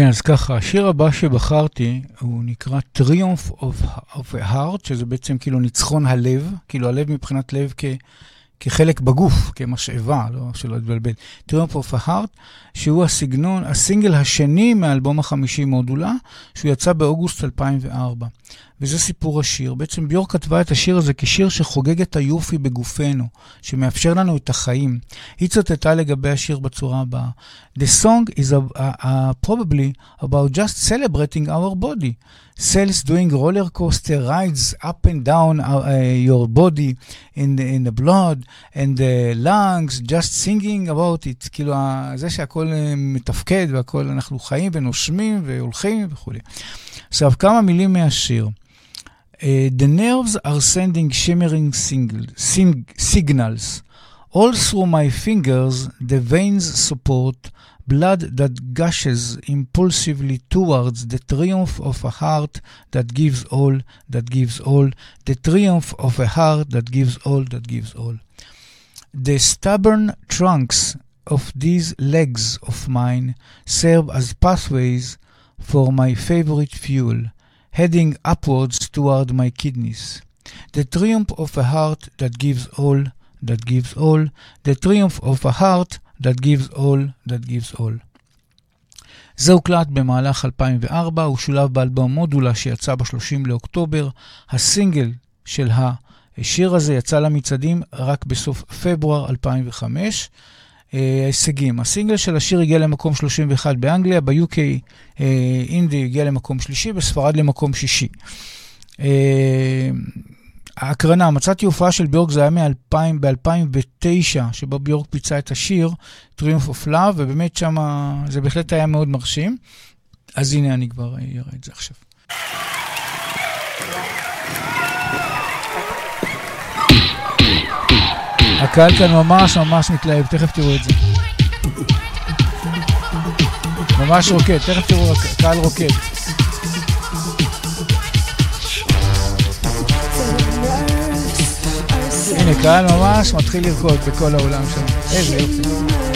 כן, אז ככה, השיר הבא שבחרתי, הוא נקרא Triumph of, of a Heart, שזה בעצם כאילו ניצחון הלב, כאילו הלב מבחינת לב כ, כחלק בגוף, כמשאבה, לא, שלא תתבלבל. Triumph of a Heart, שהוא הסגנון, הסינגל השני מהאלבום החמישי מודולה, שהוא יצא באוגוסט 2004. וזה סיפור השיר. בעצם ביור כתבה את השיר הזה כשיר שחוגג את היופי בגופנו, שמאפשר לנו את החיים. היא צוטטה לגבי השיר בצורה הבאה: The song is a, a, a probably about just celebrating our body. Cells doing roller coaster rides up and down uh, uh, your body in the, in the blood and the lungs, just singing about it. כאילו, זה שהכל אה, מתפקד והכל, אנחנו חיים ונושמים והולכים וכולי. עכשיו, כמה מילים מהשיר. Uh, the nerves are sending shimmering sing, signals All through my fingers the veins support blood that gushes impulsively towards the triumph of a heart that gives all, that gives all, the triumph of a heart that gives all, that gives all. The stubborn trunks of these legs of mine serve as pathways for my favorite fuel, heading upwards toward my kidneys. The triumph of a heart that gives all, that gives all, the triumph of a heart that gives all, that gives all. זה הוקלט במהלך 2004, הוא שולב באלבום מודולה שיצא ב-30 לאוקטובר. הסינגל של השיר הזה יצא למצעדים רק בסוף פברואר 2005. אה, ההישגים, הסינגל של השיר הגיע למקום 31 באנגליה, ב-UK אה, אינדי הגיע למקום שלישי, בספרד למקום שישי. אה, ההקרנה, מצאתי הופעה של ביורק, זה היה מ-2000, ב-2009, שבו ביורק ביצע את השיר Triumph of Love, ובאמת שם זה בהחלט היה מאוד מרשים. אז הנה אני כבר אראה את זה עכשיו. הקהל כאן ממש ממש מתלהב, תכף תראו את זה. ממש רוקד, תכף תראו, הקהל רוקד. הנה, קהל ממש מתחיל לרקוד בכל האולם שם. איזה יופי.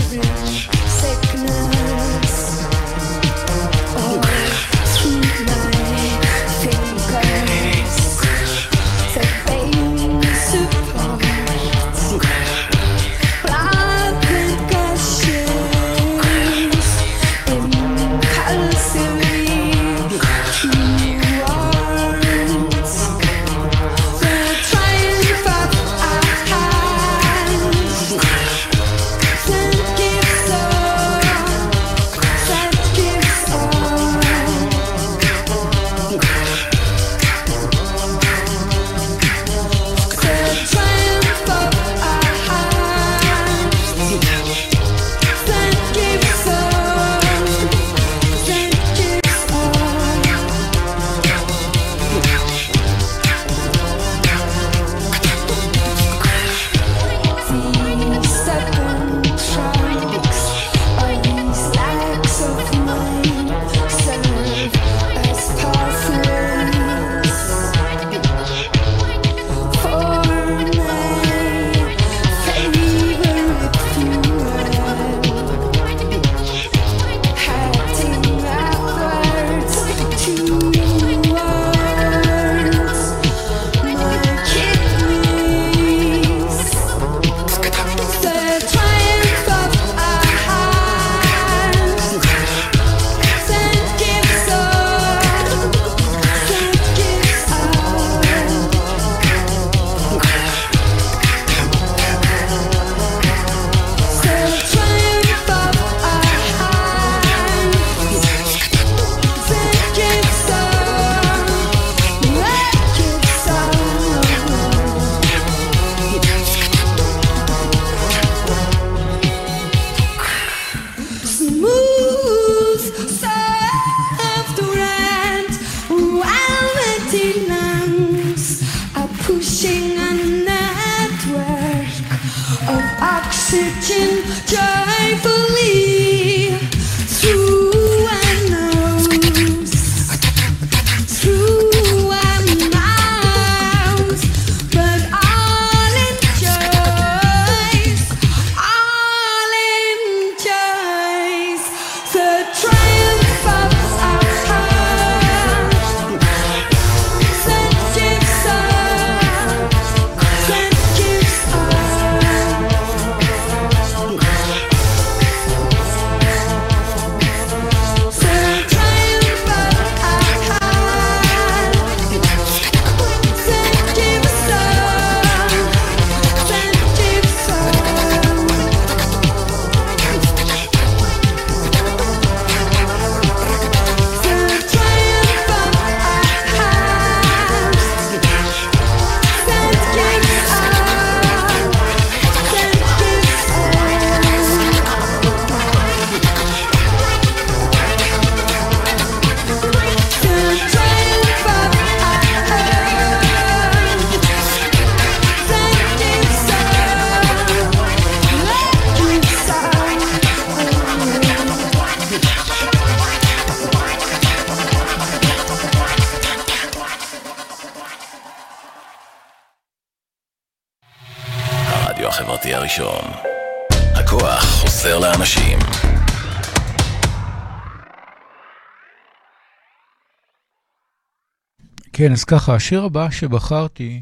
כן, אז ככה, השיר הבא שבחרתי,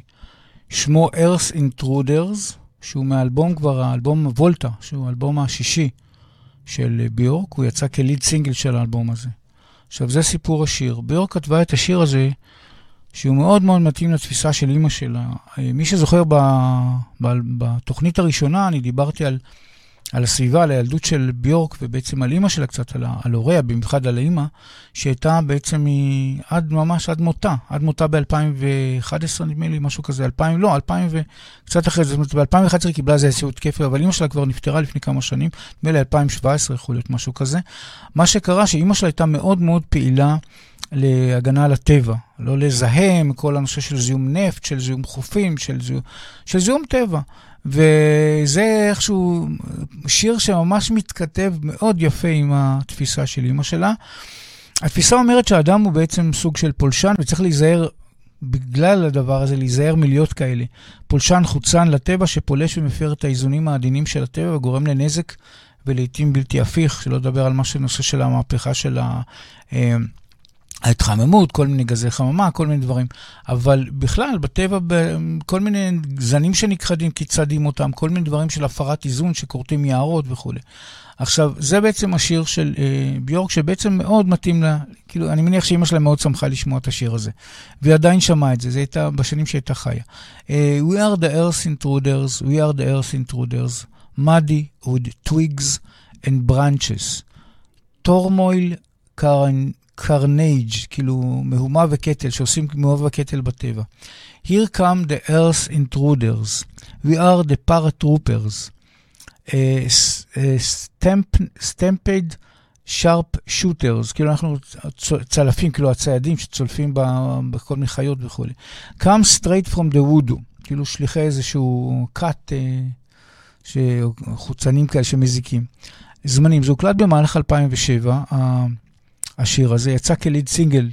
שמו Earth Intruders, שהוא מאלבום כבר, האלבום וולטה, שהוא האלבום השישי של אה, ביורק, הוא יצא כליד סינגל של האלבום הזה. עכשיו, זה סיפור השיר. ביורק כתבה את השיר הזה, שהוא מאוד מאוד מתאים לתפיסה של אימא שלה. אה, מי שזוכר, ב, ב, בתוכנית הראשונה אני דיברתי על, על הסביבה, על הילדות של ביורק, ובעצם על אימא שלה קצת, על, על הוריה, במיוחד על האימא, שהייתה בעצם היא עד ממש עד מותה, עד מותה ב-2011 נדמה לי, משהו כזה, 2000, לא, 2000 וקצת אחרי זה, זאת אומרת ב-2011 היא קיבלה איזה איזשהו כפר, אבל אימא שלה כבר נפטרה לפני כמה שנים, נדמה לי 2017 יכול להיות משהו כזה. מה שקרה, שאימא שלה הייתה מאוד מאוד פעילה להגנה על הטבע, לא לזהם, כל הנושא של זיהום נפט, של זיהום חופים, של זיהום, של זיהום טבע. וזה איכשהו שיר שממש מתכתב מאוד יפה עם התפיסה של אימא שלה. התפיסה אומרת שהאדם הוא בעצם סוג של פולשן וצריך להיזהר, בגלל הדבר הזה, להיזהר מלהיות כאלה. פולשן חוצן לטבע שפולש ומפר את האיזונים העדינים של הטבע וגורם לנזק ולעיתים בלתי הפיך, שלא לדבר על מה שנושא של המהפכה של ה... ההתחממות, כל מיני גזי חממה, כל מיני דברים. אבל בכלל, בטבע, כל מיני זנים שנכחדים, כי צדים אותם, כל מיני דברים של הפרת איזון שכורתים יערות וכולי. עכשיו, זה בעצם השיר של אה, ביורק, שבעצם מאוד מתאים לה, כאילו, אני מניח שאימא שלה מאוד שמחה לשמוע את השיר הזה. והיא עדיין שמעה את זה, זה הייתה בשנים שהייתה חיה. אה, We are the earth intruders, we are the earth intruders, muddy with twigs and branches. turmoil, carnage, כאילו מהומה וקטל, שעושים מהומה וקטל בטבע. Here come the earth intruders. We are the paratroopers. Uh, uh, stamp, stampede sharp shooters, כאילו אנחנו צלפים, כאילו הציידים שצולפים בכל מיני חיות וכו'. Come straight from the voodoo, כאילו שליחי איזשהו כת, uh, חוצנים כאלה שמזיקים. זמנים, זה הוקלט במהלך 2007, ה- השיר הזה יצא כ lead single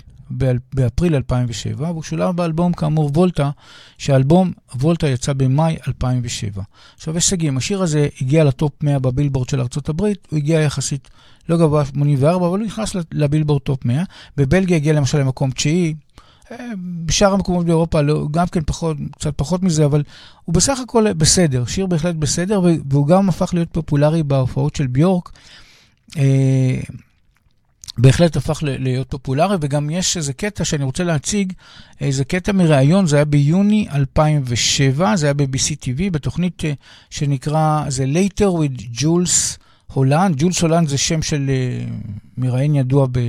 באפריל 2007, והוא שולב באלבום כאמור וולטה, שהאלבום וולטה יצא במאי 2007. עכשיו יש הישגים, השיר הזה הגיע ל top 100 בבילבורד של ארצות הברית, הוא הגיע יחסית לא גבוה 84, אבל הוא נכנס לבילבורד top 100. בבלגיה הגיע למשל למקום תשיעי, אה, בשאר המקומות באירופה לא, גם כן פחות, קצת פחות מזה, אבל הוא בסך הכל בסדר, שיר בהחלט בסדר, והוא גם הפך להיות פופולרי בהופעות של ביורק. בהחלט הפך להיות פופולרי, וגם יש איזה קטע שאני רוצה להציג, איזה קטע מראיון, זה היה ביוני 2007, זה היה ב-BC TV, בתוכנית אה, שנקרא, זה Later with Jules הולנד. ג'ולס הולנד זה שם של אה, מראיין ידוע ב...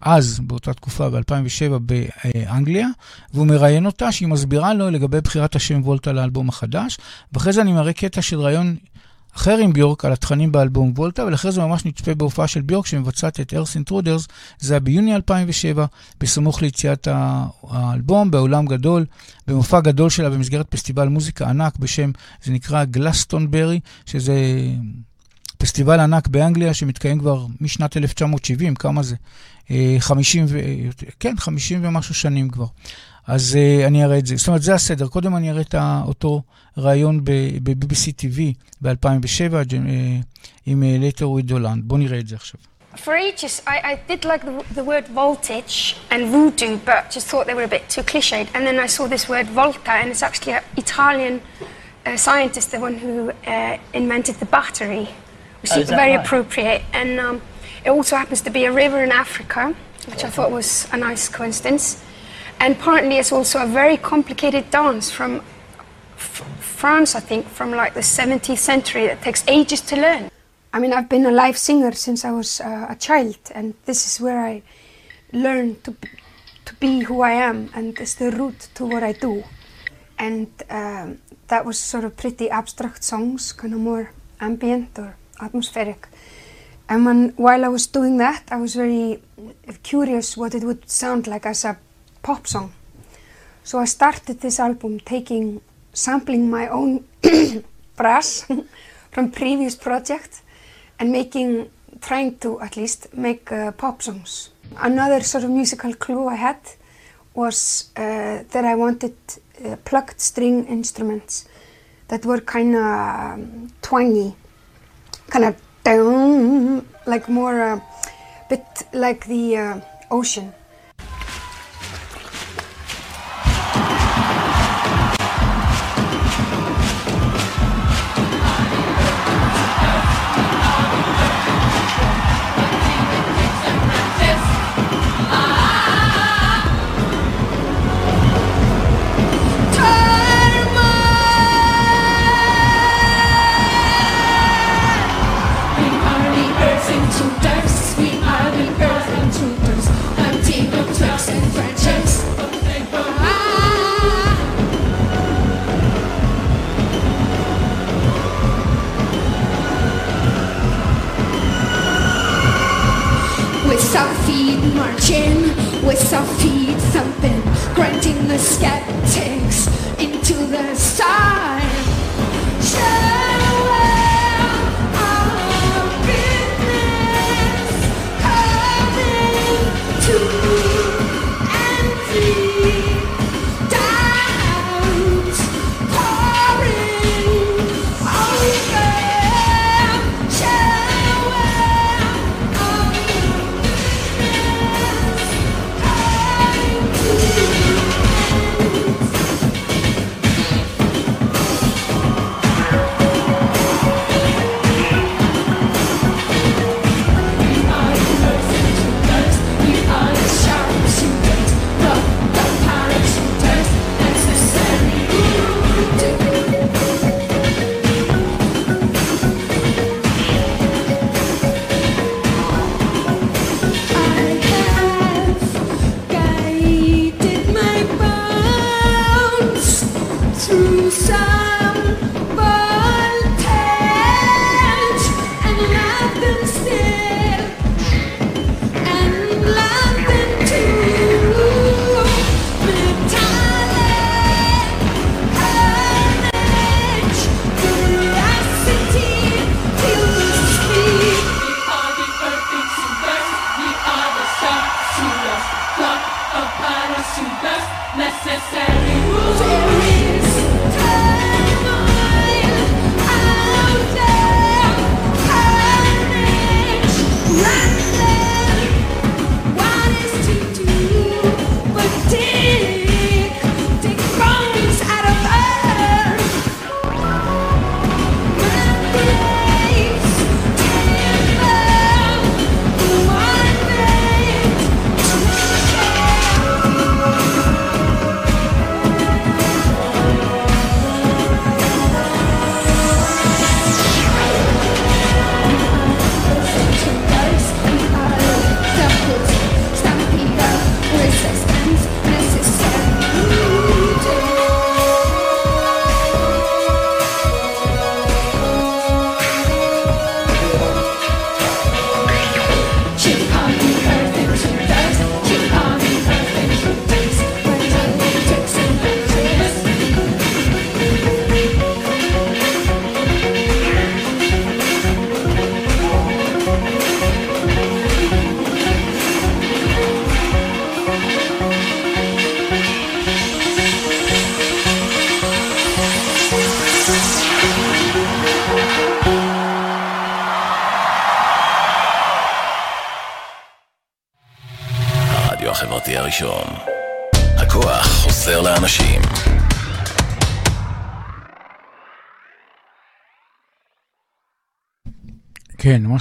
אז, באותה תקופה, ב-2007, באנגליה, והוא מראיין אותה, שהיא מסבירה לו לגבי בחירת השם וולטה לאלבום החדש, ואחרי זה אני מראה קטע של ראיון אחר עם ביורק על התכנים באלבום וולטה, ולאחרי זה ממש נצפה בהופעה של ביורק שמבצעת את Earth Intruders, זה היה ביוני 2007, בסמוך ליציאת האלבום, באולם גדול, במופע גדול שלה במסגרת פסטיבל מוזיקה ענק בשם, זה נקרא גלסטונברי, שזה פסטיבל ענק באנגליה שמתקיים כבר משנת 1970, כמה זה? אה, 50 ו... כן, 50 ומשהו שנים כבר. אז uh, אני אראה את זה. זאת אומרת, זה הסדר. קודם אני אראה את ה- אותו ראיון ב-BBC TV ב-2007 uh, עם uh, Later with Holland. בואו נראה את זה עכשיו. For ages, I, I did like the, the word voltage and voodoo, but just thought they were a bit too cliched. And then I saw this word volta, and it's actually an Italian uh, scientist, the one who uh, invented the battery, which Oh, is is that very right? appropriate. And um, it also happens to be a river in Africa, which I thought was a nice coincidence. And partly it's also a very complicated dance from France, I think, from like the 17th century that takes ages to learn. I mean, I've been a live singer since I was uh, a child, and this is where I learned to, to be who I am, and it's the root to what I do. And um, that was sort of pretty abstract songs, kind of more ambient or atmospheric. And when, while I was doing that, I was very curious what it would sound like as a pop song. So I started this album taking, sampling my own brass from previous projects and making, trying to at least make uh, pop songs. Another sort of musical clue I had was uh, that I wanted uh, plucked string instruments that were kind of twangy, kind of like more, uh, bit like the uh, ocean. Our feet thumping, granting the skeptics into the sun.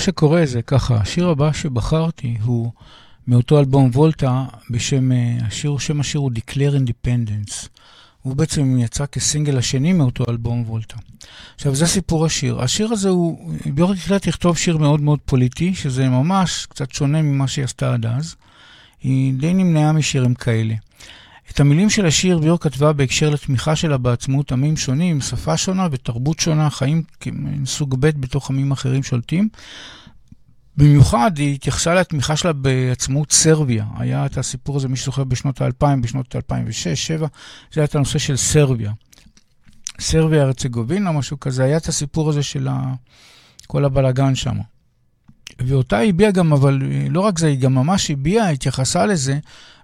שקורה זה ככה, השיר הבא שבחרתי הוא מאותו אלבום וולטה, בשם, אה, השיר, שם השיר הוא Declare Independence. הוא בעצם יצא כסינגל השני מאותו אלבום וולטה. עכשיו, זה סיפור השיר. השיר הזה הוא, ביורק החליט לכתוב שיר מאוד מאוד פוליטי, שזה ממש קצת שונה ממה שהיא עשתה עד אז. היא די נמנעה משירים כאלה. את המילים של השיר ביור כתבה בהקשר לתמיכה שלה בעצמאות עמים שונים, שפה שונה ותרבות שונה, חיים מסוג ב' בתוך עמים אחרים שולטים. במיוחד היא התייחסה לתמיכה שלה בעצמאות סרביה. היה את הסיפור הזה, מי שזוכר, בשנות ה-2000, בשנות 2006-2007, זה היה את הנושא של סרביה. סרביה הרצגובינה, משהו כזה, היה את הסיפור הזה של ה... כל הבלגן שם. ואותה הביעה גם, אבל לא רק זה, היא גם ממש הביעה, התייחסה לזה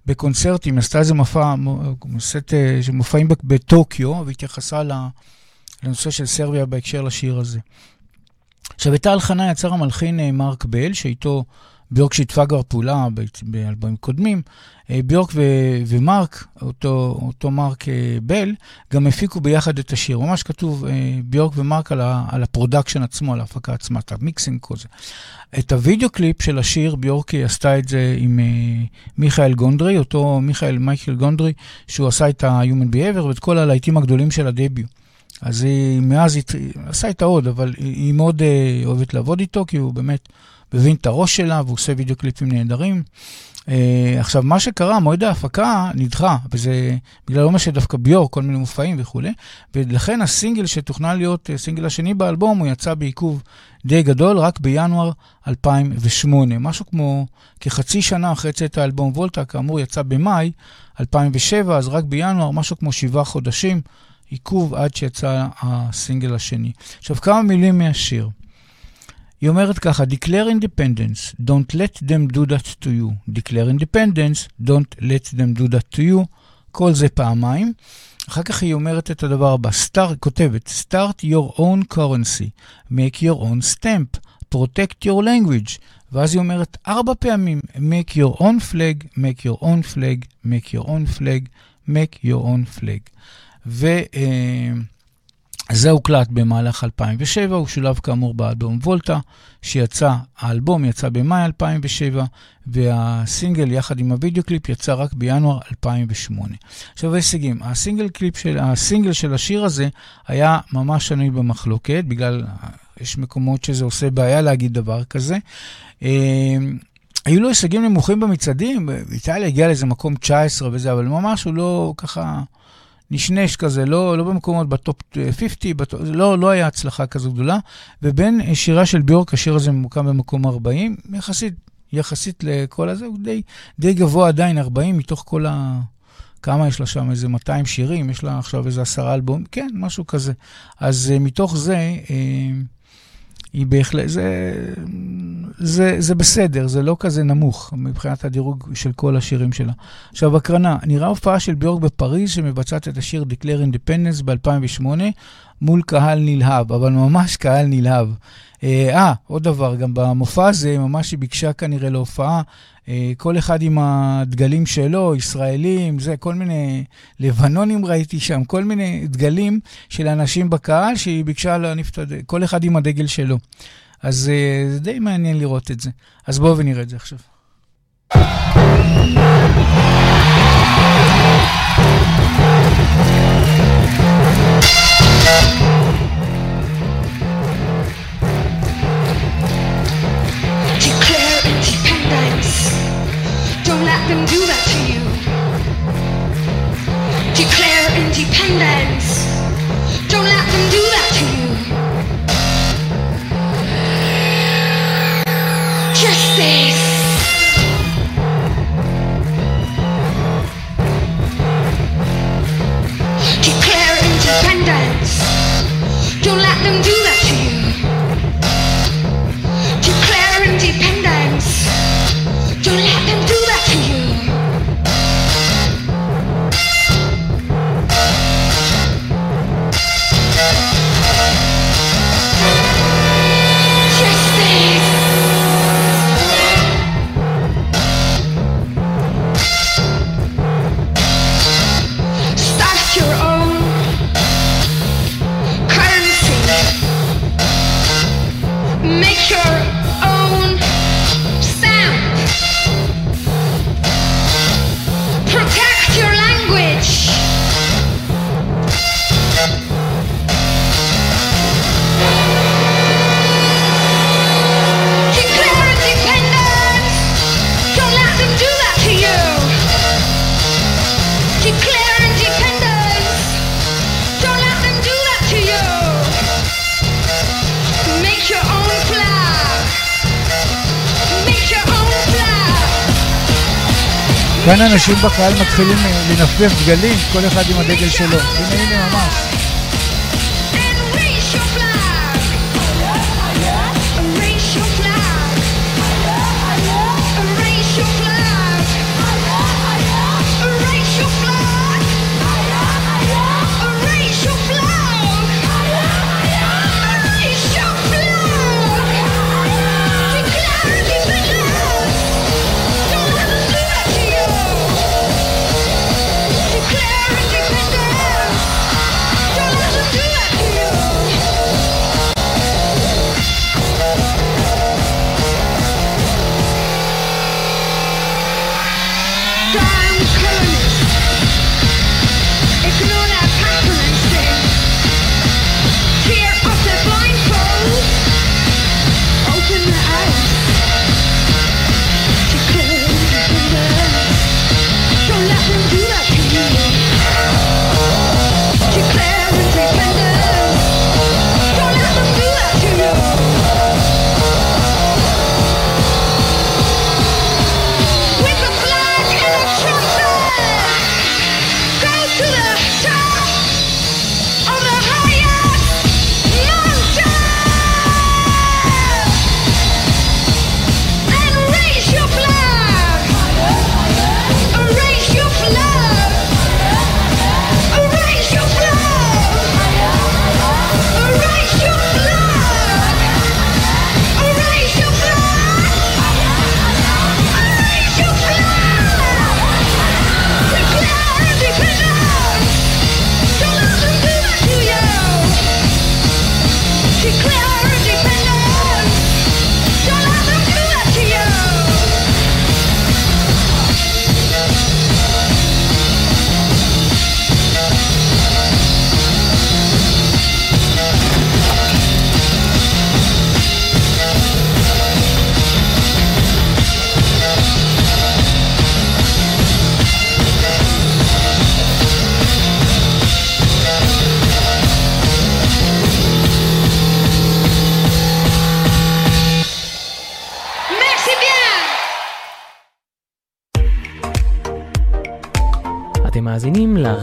בקונצרטים, עשתה איזה מופע, סט של מופעים בטוקיו, והתייחסה לנושא של סרביה בהקשר לשיר הזה. עכשיו, את ההלחנה יצר המלחין אה, מרק בל, שאיתו ביורק שיתפה כבר פעולה באלבומים קודמים. אה, ביורק ו- ומרק, אותו, אותו מרק אה, בל, גם הפיקו ביחד את השיר. ממש כתוב אה, ביורק ומרק על, ה- על ה production עצמו, על ההפקה עצמה, את ה mixing כל זה. את הוידאו קליפ של השיר, ביורק עשתה את זה עם מיכאל גונדרי, אותו מיכאל מייקל גונדרי, שהוא עשה את ה-Human Behavior ואת כל הלהיטים הגדולים של ה Debut. אז היא מאז היא עשה איתה עוד, אבל היא, מאוד אוהבת לעבוד איתו, כי הוא באמת מבין את הראש שלה והוא עושה וידאו קליפים נהדרים. אה, עכשיו, מה שקרה, מועד ההפקה נדחה, וזה בגלל לא מה שדווקא ביור, כל מיני מופעים וכולי, ולכן הסינגל שתוכנן להיות אה, סינגל השני באלבום, הוא יצא בעיכוב די גדול, רק בינואר 2008. משהו כמו כחצי שנה אחרי צאת האלבום וולטה, כאמור יצא במאי 2007, אז רק בינואר, משהו כמו שבעה חודשים, עיכוב עד שיצא הסינגל השני. עכשיו, כמה מילים מהשיר. היא אומרת ככה, Declare independence, don't let them do that to you. Declare independence, don't let them do that to you. כל זה פעמיים. אחר כך היא אומרת את הדבר הבא, start, כותבת, start your own currency, make your own stamp, protect your language. ואז היא אומרת ארבע פעמים, make your own flag, make your own flag, make your own flag, make your own flag. וזה הוקלט במהלך 2007, הוא שולב כאמור באלבום וולטה, שיצא, האלבום יצא במאי 2007, והסינגל יחד עם הוידאו קליפ יצא רק בינואר 2008. עכשיו ההישגים, הסינגל קליפ של, הסינגל של השיר הזה היה ממש שנוי במחלוקת, בגלל, יש מקומות שזה עושה בעיה להגיד דבר כזה. היו לו הישגים נמוכים במצעדים, איטליה הגיעה לאיזה מקום 19 וזה, אבל ממש הוא לא ככה נשנש כזה, לא, לא במקומות בטופ 50, בטופ, לא, לא היה הצלחה כזו גדולה. ובין שיריה של ביורק, השיר הזה ממוקם במקום 40, יחסית, יחסית לכל הזה, הוא די, די גבוה עדיין, 40 מתוך כל ה... כמה יש לה שם? איזה 200 שירים, יש לה עכשיו איזה עשרה אלבום, כן, משהו כזה. אז מתוך זה, היא בהחלט, זה, זה, זה בסדר, זה לא כזה נמוך מבחינת הדירוג של כל השירים שלה. עכשיו, הקרנה, נראה הופעה של ביורק בפריז שמבצעת את השיר Declare Independence ב-2008 מול קהל נלהב, אבל ממש קהל נלהב. אה, עוד דבר, גם במופע הזה, ממש היא ביקשה כנראה להופעה, אה, כל אחד עם הדגלים שלו, ישראלים, זה, כל מיני לבנונים ראיתי שם, כל מיני דגלים של אנשים בקהל שהיא ביקשה להניף את הדגל, כל אחד עם הדגל שלו. אז אה, זה די מעניין לראות את זה. אז בואו ונראה את זה עכשיו. אנשים בקהל מתחילים אה, לנפנף דגלים, כל אחד עם הדגל שלו. הנה,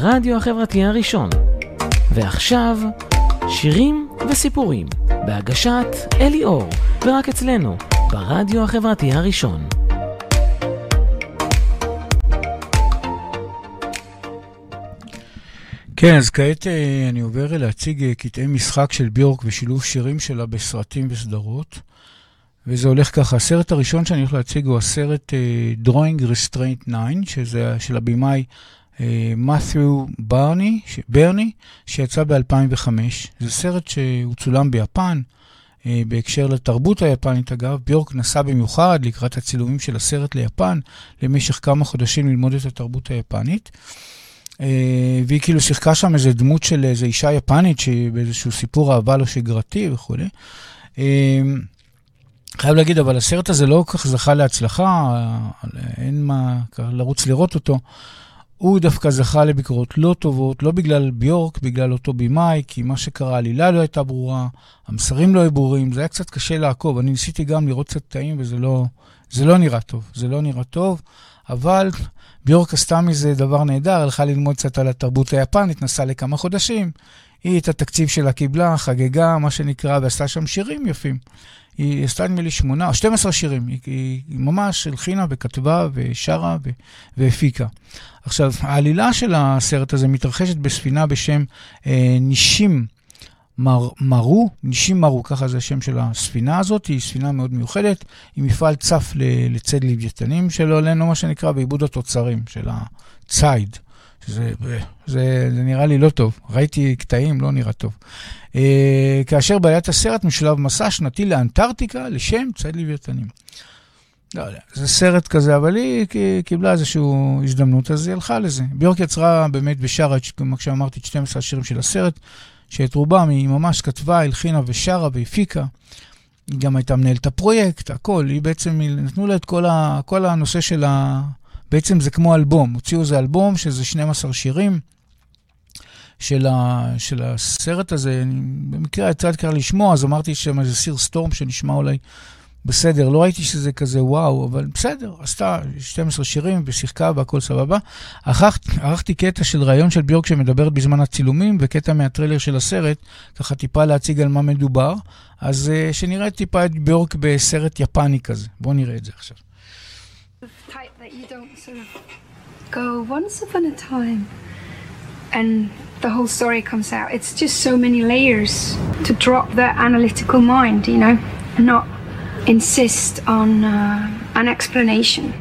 לרדיו החברתי הראשון. ועכשיו, שירים וסיפורים, בהגשת אלי אור, ורק אצלנו, ברדיו החברתי הראשון. כן, אז כעת אה, אני עובר להציג אה, קטעי משחק של ביורק ושילוב שירים שלה בסרטים וסדרות. וזה הולך ככה, הסרט הראשון שאני הולך להציג הוא הסרט uh, Drawing Restraint 9, שזה של הבמאי מת'יו uh, ברני, ש... ברני, שיצא ב-2005. זה סרט שהוא צולם ביפן, uh, בהקשר לתרבות היפנית אגב. ביורק נסע במיוחד לקראת הצילומים של הסרט ליפן, למשך כמה חודשים ללמוד את התרבות היפנית. Uh, והיא כאילו שיחקה שם איזה דמות של איזו אישה יפנית, באיזשהו סיפור אהבה לא שגרתי וכולי. Uh, חייב להגיד, אבל הסרט הזה לא כל כך זכה להצלחה, אין מה לרוץ לראות אותו. הוא דווקא זכה לביקורות לא טובות, לא בגלל ביורק, בגלל אותו במאי, כי מה שקרה, העלילה לא הייתה ברורה, המסרים לא היו ברורים, זה היה קצת קשה לעקוב. אני ניסיתי גם לראות קצת קטעים וזה לא, לא נראה טוב. זה לא נראה טוב, אבל ביורק עשתה מזה דבר נהדר, הלכה ללמוד קצת על התרבות היפנית, נסעה לכמה חודשים. היא את התקציב שלה קיבלה, חגגה, מה שנקרא, ועשתה שם שירים יפים. היא עשתה נדמה לי שמונה, 12 שירים, היא, היא, ממש הלחינה וכתבה ושרה והפיקה. עכשיו, העלילה של הסרט הזה מתרחשת בספינה בשם אה, נישים מר, מרו, נישים מרו, ככה זה השם של הספינה הזאת, היא ספינה מאוד מיוחדת, היא מפעל צף לציד לוויתנים שלא עלינו, מה שנקרא, בעיבוד התוצרים של הציד. זה, זה, זה נראה לי לא טוב. ראיתי קטעים, לא נראה טוב. אה, כאשר בעיית הסרט משולב מסע שנתי לאנטארקטיקה לשם ציד לוויתנים. לא יודע, זה סרט כזה, אבל היא קיבלה איזושהי הזדמנות, אז היא הלכה לזה. ביורק יצרה באמת ושרה, כמו שאמרתי, את 12 השירים של הסרט, שאת רובם היא ממש כתבה, הלחינה ושרה והפיקה. היא גם הייתה מנהלת הפרויקט, הכל. היא בעצם, נתנו לה את כל, ה, כל הנושא של ה... בעצם זה כמו אלבום, הוציאו איזה אלבום שזה 12 שירים של, ה, של הסרט הזה. אני, במקרה יצא לי לשמוע, אז אמרתי שם איזה סיר סטורם שנשמע אולי בסדר. לא ראיתי שזה כזה וואו, אבל בסדר, עשתה 12 שירים ושיחקה והכל סבבה. ערכתי קטע של ראיון של ביורק שמדברת בזמן הצילומים, וקטע מהטריילר של הסרט, ככה טיפה להציג על מה מדובר. אז uh, שנראה טיפה את ביורק בסרט יפני כזה. בואו נראה את זה עכשיו. go once upon a time and the whole story comes out. It's just so many layers to drop that analytical mind, you know, not insist on uh, an explanation.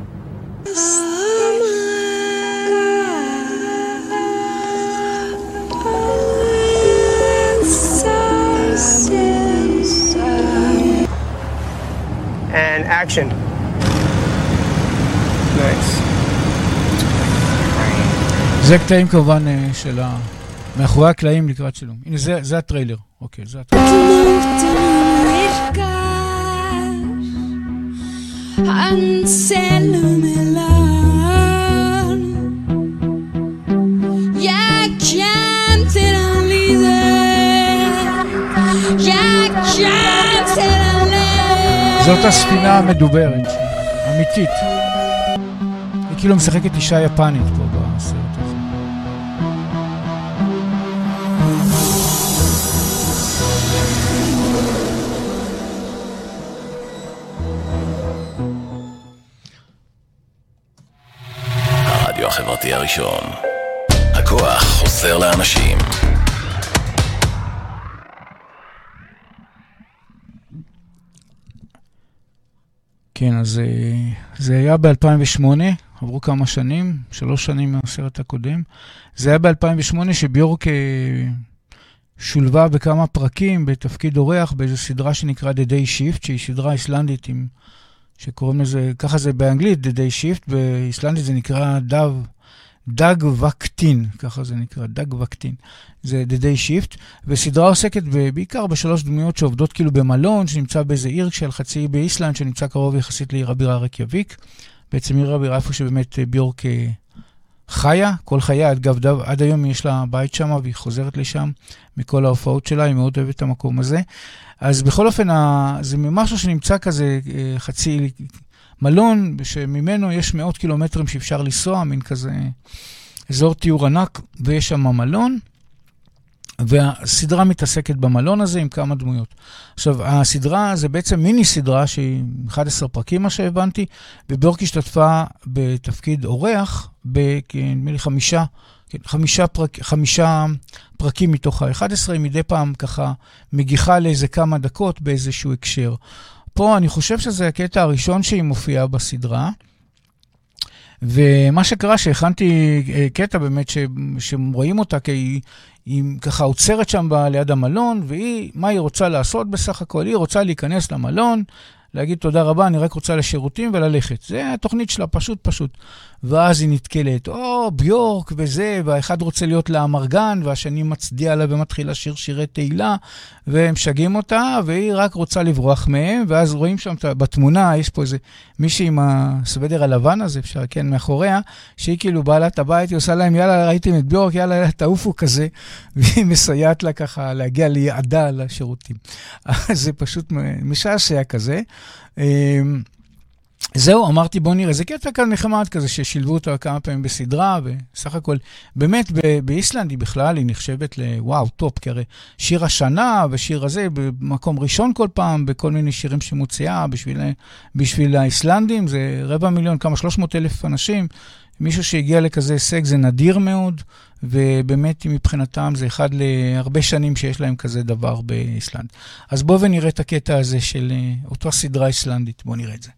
And action. Nice. זה קטעים כמובן אה, של ה... מאחורי הקלעים לקראת צילום. הנה, זה, זה הטריילר. אוקיי, זה הטריילר. זאת הספינה המדוברת, אמיתית. היא כאילו משחקת אישה יפנית פה החברתי הראשון. הכוח חוזר לאנשים. כן, אז אה, זה היה ב-2008, עברו כמה שנים, שלוש שנים מהסרט הקודם. זה היה ב-2008 שביורק אה, שולבה בכמה פרקים בתפקיד אורח באיזו סדרה שנקרא The Day Shift, שהיא סדרה איסלנדית עם, שקוראים לזה, ככה זה באנגלית, The Day Shift, באיסלנדית זה נקרא דב, דג וקטין, ככה זה נקרא, דג וקטין. זה The Day Shift, וסדרה עוסקת בעיקר בשלוש דמויות שעובדות כאילו במלון, שנמצא באיזה עיר של חצי אי באיסלנד, שנמצא קרוב יחסית לעיר הבירה רקיאביק. בעצם עיר הבירה איפה שבאמת ביורק חיה, כל חייה, אגב, דו, עד היום יש לה בית שם והיא חוזרת לשם מכל ההופעות שלה, היא מאוד אוהבת את המקום הזה. אז בכל אופן, זה משהו שנמצא כזה חצי מלון, שממנו יש מאות קילומטרים שאפשר לנסוע, מין כזה אזור תיאור ענק, ויש שם מלון, והסדרה מתעסקת במלון הזה עם כמה דמויות. עכשיו, הסדרה זה בעצם מיני סדרה שהיא 11 פרקים, מה שהבנתי, וביורק השתתפה בתפקיד אורח, נדמה לי חמישה, כן, חמישה, פרק, חמישה פרקים מתוך ה-11, היא מדי פעם ככה מגיחה לאיזה כמה דקות באיזשהו הקשר. פה אני חושב שזה הקטע הראשון שהיא מופיעה בסדרה. ומה שקרה, שהכנתי אה, קטע באמת, ש, שרואים אותה, כי היא, ככה עוצרת שם ליד המלון, והיא, מה היא רוצה לעשות בסך הכל? היא רוצה להיכנס למלון, להגיד תודה רבה, אני רק רוצה לשירותים וללכת. זה התוכנית שלה, פשוט פשוט. ואז היא נתקלת, או, ביורק וזה, והאחד רוצה להיות לה אמרגן, והשני מצדיע לה ומתחיל לשיר שירי תהילה, והם משגעים אותה, והיא רק רוצה לברוח מהם, ואז רואים שם בתמונה, יש פה איזה מישהי עם הסוודר הלבן הזה, אפשר, כן, מאחוריה, שהיא כאילו בעלת הבית, היא עושה להם, יאללה, ראיתם את ביורק, יאללה, יאללה, תעופו כזה, והיא מסייעת לה ככה להגיע ליעדה לשירותים. אז זה פשוט משעשע כזה. זהו, אמרתי, בוא נראה, זה קטע כאן נחמד כזה, ששילבו אותה כמה פעמים בסדרה, וסך הכל, באמת, באיסלנד היא בכלל, היא נחשבת לוואו, טופ, כי הרי שיר השנה ושיר הזה, במקום ראשון כל פעם, בכל מיני שירים שמוציאה בשביל, בשביל האיסלנדים, זה רבע מיליון, כמה, 300 אלף אנשים. מישהו שהגיע לכזה הישג זה נדיר מאוד, ובאמת מבחינתם זה אחד להרבה שנים שיש להם כזה דבר באיסלנד. אז בואו ונראה את הקטע הזה של אה, אותה סדרה איסלנדית, בואו נראה את זה.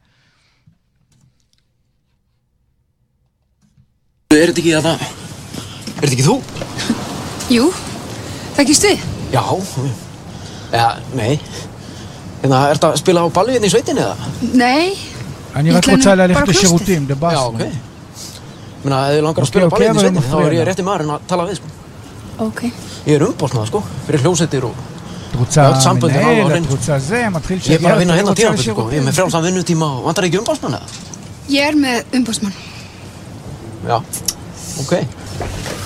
er þetta ekki það? Er þetta ekki þú? Jú, það gístu þið? Já, eða, nei. Þannig að, er þetta að spila á ballu hérna í sveitinni eða? Nei. Они отклацали лифтущий рутим, да бас. Já, ok. Mér meina, ef þið langar að spila á ballu hérna í sveitinni, þá er ég rétti maður en að tala við, sko. Ok. Ég er umbóstnað, sko, fyrir hljósettir og... Þú ert samböndið á hrein, sko. Ég er bara að vinna hérna tíma, sko. Ég er með frjálsam vinnutíma og vantar ekki umbóstmann, eða? Ég er með umbóstmann. Já. Ok.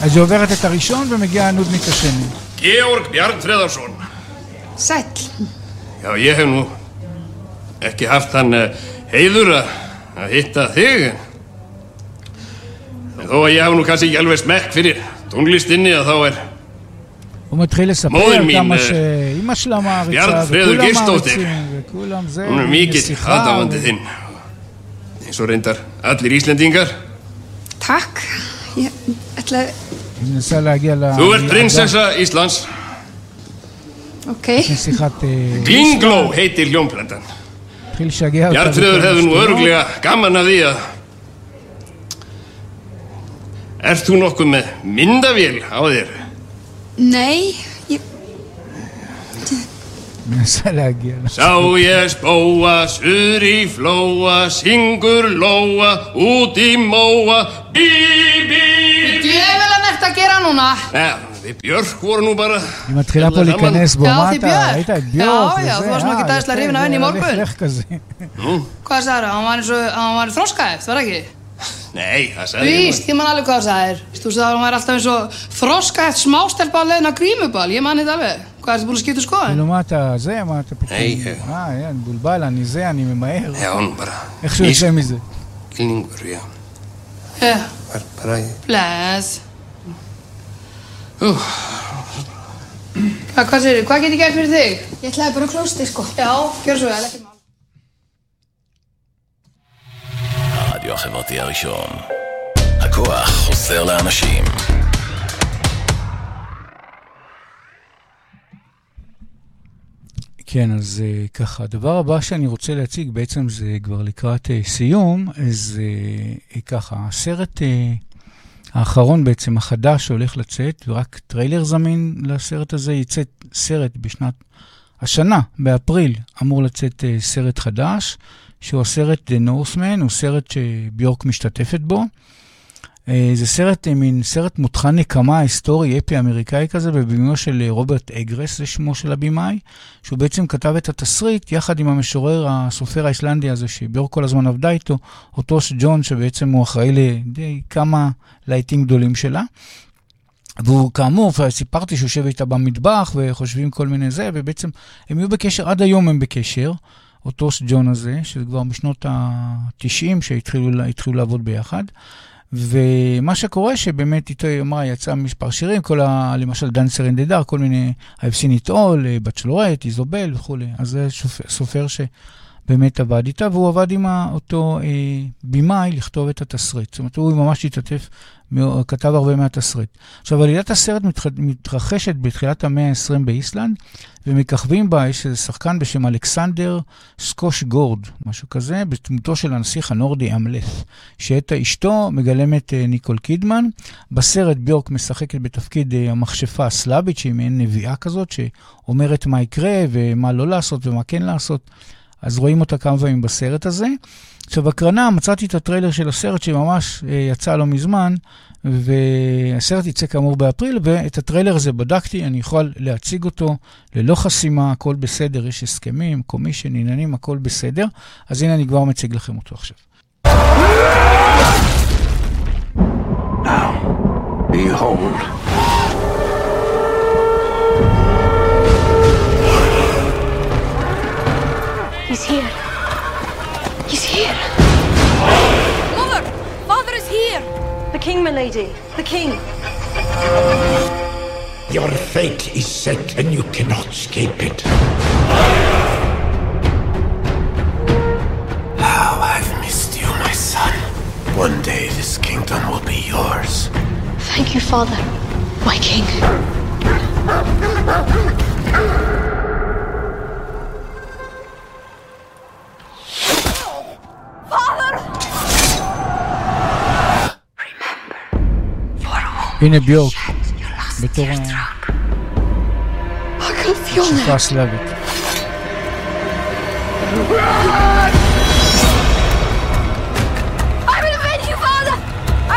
אז היא עוברת את הראשון ומגיע הנודניק השני. Georg Bjarnfreðarsson. Sæll. Já, ég hef nú ekki haft hann uh, heiður að að hitta þig. En þó að ég hef nú kannski ekki alveg smekk fyrir tónlistinni að þá er הוא מתחיל לספר מויר מין, כמה אה, שאימא שלה מעריצה, בjarnfreður וכולם Geirsdóttir. מעריצים, וכולם זה, hún er הנה mikill שיחה, aðdáandi ו- þinn. Eins og reyndar allir Íslendingar. Takk. ég ætla að... Þú ert prinsessa Íslands. Ok. Glingló heitir hljómplandan. Bjartriður hefur nú öruglega gaman að því að... Erst þú nokkuð með myndavél á þér? Nei. Sá ég spóa, sur í flóa, syngur lóa, út í móa, bí, bí, bí. Djöfulega nefnt að gera núna. Nei, þið Björk voru nú bara. Ég maður trilla hérna på líkanes bomata. Já, þið Björk. Já, já, þú varst nú ekki dæsla hrifin af henni í morgun. Hvað sagður það? Hann var þróskaðið, það var ekki? Nei, það sagði ég Víst, ég man alveg hvað það sagðir Þú sagði að hún væri alltaf eins og þroska eftir smástelpa að leiðna grímubal. Ég man þetta alveg. Hvað er þetta búin að skipta um skoðin? Nú maður þetta, það maður þetta Nei, ég Það, já, búlbal, hann í segja, hann í með maður Já, hann bara. Ekki svo sem í þessu Klingur, já. Já. Bara Bless. Hvað sér þið? Hvað getur ég gert fyrir þig? Ég ætlaði bara að klósta þig sko. Já, gjör svo vel הרדיו החברתי הראשון. הכוח חוזר לאנשים. כן, אז uh, ככה, הדבר הבא שאני רוצה להציג, בעצם זה כבר לקראת uh, סיום, uh, uh, ככה, הסרט האחרון בעצם, החדש שהולך לצאת, ורק טריילר זמין לסרט הזה, יצא סרט בשנת, השנה, באפריל, אמור לצאת סרט חדש, שהוא הסרט The Northman, הוא סרט שביורק משתתפת בו. אה, זה סרט, אה, מין סרט מותחן נקמה היסטורי, אפי-אמריקאי כזה, בבימויו של אה, רוברט אגרס, זה שמו של הבמאי, שהוא בעצם כתב את התסריט יחד עם המשורר, הסופר האיסלנדי הזה, שביור כל הזמן עבדה איתו, אוטוס ג'ון, שבעצם הוא אחראי לדי כמה להיטים גדולים שלה. והוא כאמור, סיפרתי שהוא יושב איתה במטבח וחושבים כל מיני זה, ובעצם הם יהיו בקשר, עד היום הם בקשר, אוטוס ג'ון הזה, שזה כבר בשנות ה-90 שהתחילו התחילו לעבוד ביחד. ומה שקורה שבאמת איתו היא אמרה, יצא מספר שירים, כל ה... למשל דנסר דה דאר, כל מיני, I've seen it all, בצ'לורט, איזובל וכולי. אז זה. סופר שבאמת עבד איתה, והוא עבד עם אותו אה, במאי לכתוב את התסריט. זאת אומרת, הוא ממש התעטף, כתב הרבה מהתסריט. עכשיו, עלילת הסרט מתח... מתרחשת בתחילת המאה ה-20 באיסלנד, ומככבים בה, יש איזה שחקן בשם אלכסנדר סקוש גורד, משהו כזה, בדמותו של הנסיך הנורדי אמלף, שאת אשתו מגלמת אה, ניקול קידמן. בסרט ביורק משחקת בתפקיד אה, המכשפה הסלאבית, שהיא מעין נביאה כזאת, שאומרת מה יקרה ומה לא לעשות ומה כן לעשות. אז רואים אותה כמה פעמים בסרט הזה. עכשיו, הקרנה, מצאתי את הטריילר של הסרט שממש אה, יצא לא מזמן, והסרט יצא כאמור באפריל, ואת הטריילר הזה בדקתי, אני יכול להציג אותו ללא חסימה, הכל בסדר, יש הסכמים, קומישן, עניינים, הכל בסדר. אז הנה אני כבר מציג לכם אותו עכשיו. Behold, The king, milady. The king. Your fate is set and you cannot escape it. how I've missed you, my son. One day this kingdom will be yours. Thank you, father. My king. הנה ביורק, בתור Agalfiona. המכשפה הסלאבית. I will avenge you, father!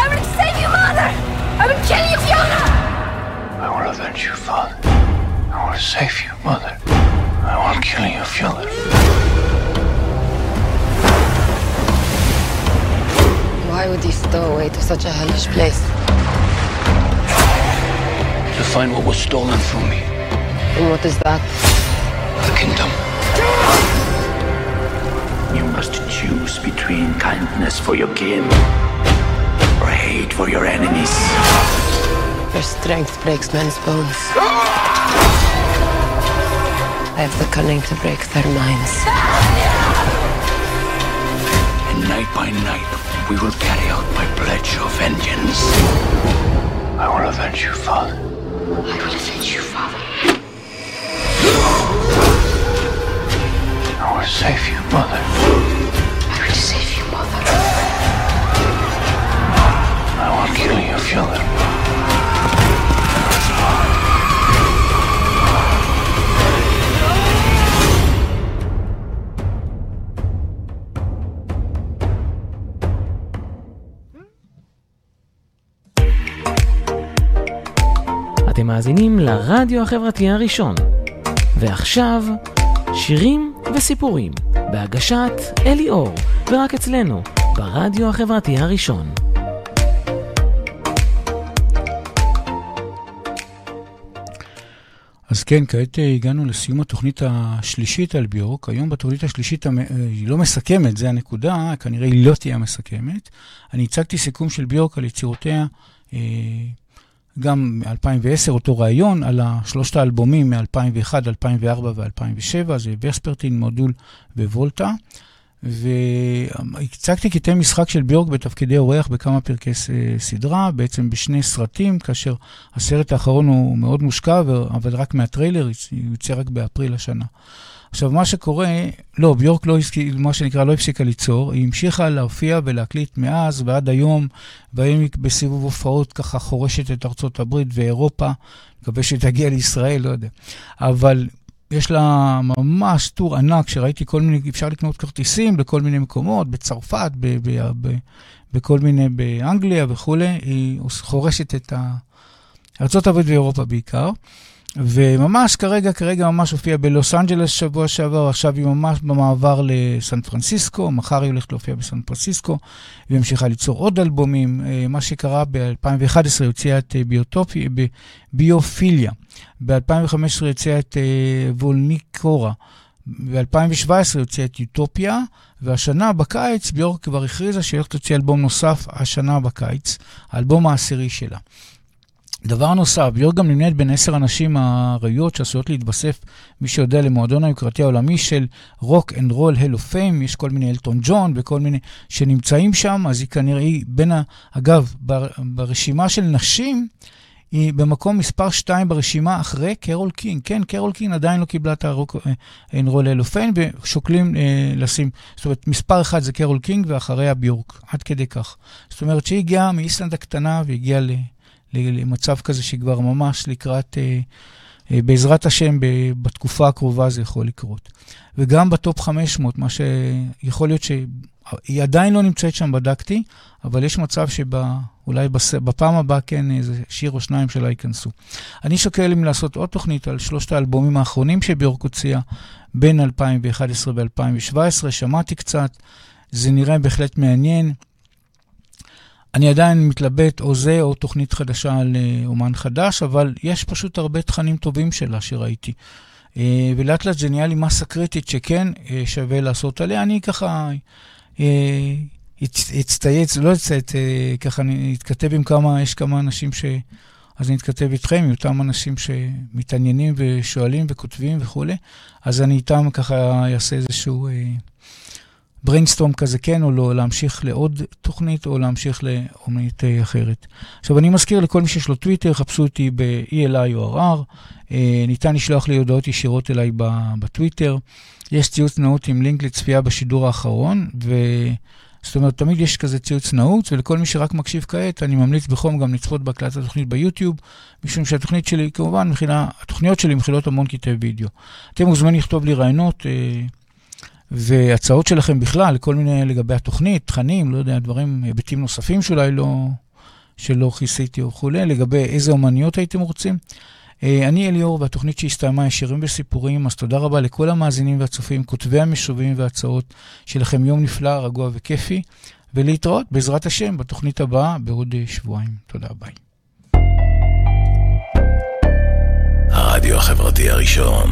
I will save you, mother! I will kill you, Fiona! I will avenge you, father. I will save you, mother. I will kill you, Fiona. Why would he stow away to such a hellish place? Find what was stolen from me. And what is that? The kingdom. You must choose between kindness for your kin or hate for your enemies. Your strength breaks men's bones. I have the cunning to break their minds. And night by night, we will carry out my pledge of vengeance. I will avenge you, father. I will avenge you, father. I will save you, mother. I will save you, mother. I will kill you, Fiona. מאזינים לרדיו החברתי הראשון. ועכשיו, שירים וסיפורים, בהגשת אלי אור, ורק אצלנו, ברדיו החברתי הראשון. אז כן, כעת אה, הגענו לסיום התוכנית השלישית על ביורק. היום בתוכנית השלישית אה, היא לא מסכמת, זה הנקודה, כנראה היא לא תהיה מסכמת. אני הצגתי סיכום של ביורק על יצירותיה, אה, גם מ-2010, אותו ראיון, על שלושת האלבומים מ-2001, 2004 ו-2007, זה וספרטין, מודול ווולטה. והצגתי קטעי משחק של ביורק בתפקידי אורח בכמה פרקי סדרה, בעצם בשני סרטים, כאשר הסרט האחרון הוא מאוד מושקע, אבל רק מהטריילר, הוא יוצא רק באפריל השנה. עכשיו, מה שקורה, לא, ביורק לא, מה שנקרא, לא הפסיקה ליצור, היא המשיכה להופיע ולהקליט מאז ועד היום, והיום בסיבוב הופעות ככה חורשת את ארצות הברית ואירופה, מקווה שתגיע לישראל, לא יודע. אבל יש לה ממש טור ענק, שראיתי כל מיני, אפשר לקנות כרטיסים לכל מיני מקומות, בצרפת, ב, ב, ב, בכל מיני, באנגליה וכולי, היא חורשת את ה... ארה"ב ואירופה בעיקר. וממש כרגע, כרגע ממש הופיעה בלוס אנג'לס שבוע שעבר, עכשיו היא ממש במעבר לסן פרנסיסקו, מחר היא הולכת להופיע בסן פרנסיסקו, והיא ממשיכה ליצור עוד אלבומים. אה, מה שקרה ב-2011, היא הוציאה את אה, ביוטופי, ביופיליה. ב-2015 הוציאה את אה, וולניקורה, ב-2017 יוצא את יוטופיה, והשנה בקיץ ביורק כבר הכריזה שהיא הולכת להוציא אלבום נוסף השנה בקיץ, האלבום העשירי שלה. דבר נוסף, ביורק גם נמנית בין עשר הנשים האריות שעשויות להתווסף, מי שיודע, למועדון היוקרתי העולמי של Rock and Roll Hall of Fame, יש כל מיני אלטון ג'ון וכל מיני שנמצאים שם, אז היא כנראה, היא בין ה... אגב, בר, ברשימה של נשים, היא במקום מספר 2 ברשימה אחרי קרול קינג. כן, קרול קינג עדיין לא קיבלה את ה Rock and Roll Hall of Fame, ושוקלים אה, לשים, זאת אומרת, מספר 1 זה קרול קינג ואחריה ביורק, עד כדי כך. זאת אומרת שהיא הגיעה מאיסלנד הקטנה והגיעה ל, ל, למצב כזה שהיא כבר ממש לקראת, אה, אה, בעזרת השם, בתקופה הקרובה זה יכול לקרות. וגם בטופ 500, מה שיכול להיות שהיא עדיין לא נמצאת שם, בדקתי, אבל יש מצב שאולי. בפעם הבאה כן איזה שיר או שניים שלה ייכנסו. אני שוקל אם לעשות עוד תוכנית על שלושת האלבומים האחרונים שביורק הוציאה בין 2011 ו-2017, שמעתי קצת, זה נראה בהחלט מעניין. אני עדיין מתלבט או זה או תוכנית חדשה על אומן חדש, אבל יש פשוט הרבה תכנים טובים שלה שראיתי. ולאט לאט זה נהיה לי מסה קריטית שכן שווה לעשות עליה. אני ככה אתייעץ, לא אתייעץ, ככה אני אתכתב עם כמה, יש כמה אנשים ש... אז אני אתכתב איתכם, עם אותם אנשים שמתעניינים ושואלים וכותבים וכולי, אז אני איתם ככה אעשה איזשהו brainstorm כזה, כן או לא, להמשיך לעוד תוכנית או להמשיך לאומנית אחרת. עכשיו, אני מזכיר לכל מי שיש לו טוויטר, חפשו אותי ב-ELI או RR, ניתן לשלוח לי הודעות ישירות אליי בטוויטר. יש ציוץ נאות עם לינק לצפייה בשידור האחרון, ו... זאת אומרת, תמיד יש כזה ציוץ נעוץ, ולכל מי שרק מקשיב כעת, אני ממליץ בחום גם לצפות בהקלטת התוכנית ביוטיוב, משום שהתוכנית שלי, כמובן, מכילה, התוכניות שלי מכילות המון קטעי וידאו. אתם מוזמנים לכתוב לי רעיונות אה, והצעות שלכם בכלל, כל מיני לגבי התוכנית, תכנים, לא יודע, דברים, היבטים נוספים שאולי לא, שלא כיסיתי וכולי, לגבי איזה אומניות הייתם רוצים. אני אליאור, והתוכנית שהסתיימה ישירים וסיפורים, אז תודה רבה לכל המאזינים והצופים, כותבי המשובים וההצעות, שיהיה לכם יום נפלא, רגוע וכיפי, ולהתראות בעזרת השם בתוכנית הבאה בעוד שבועיים. תודה, ביי. הרדיו החברתי הראשון.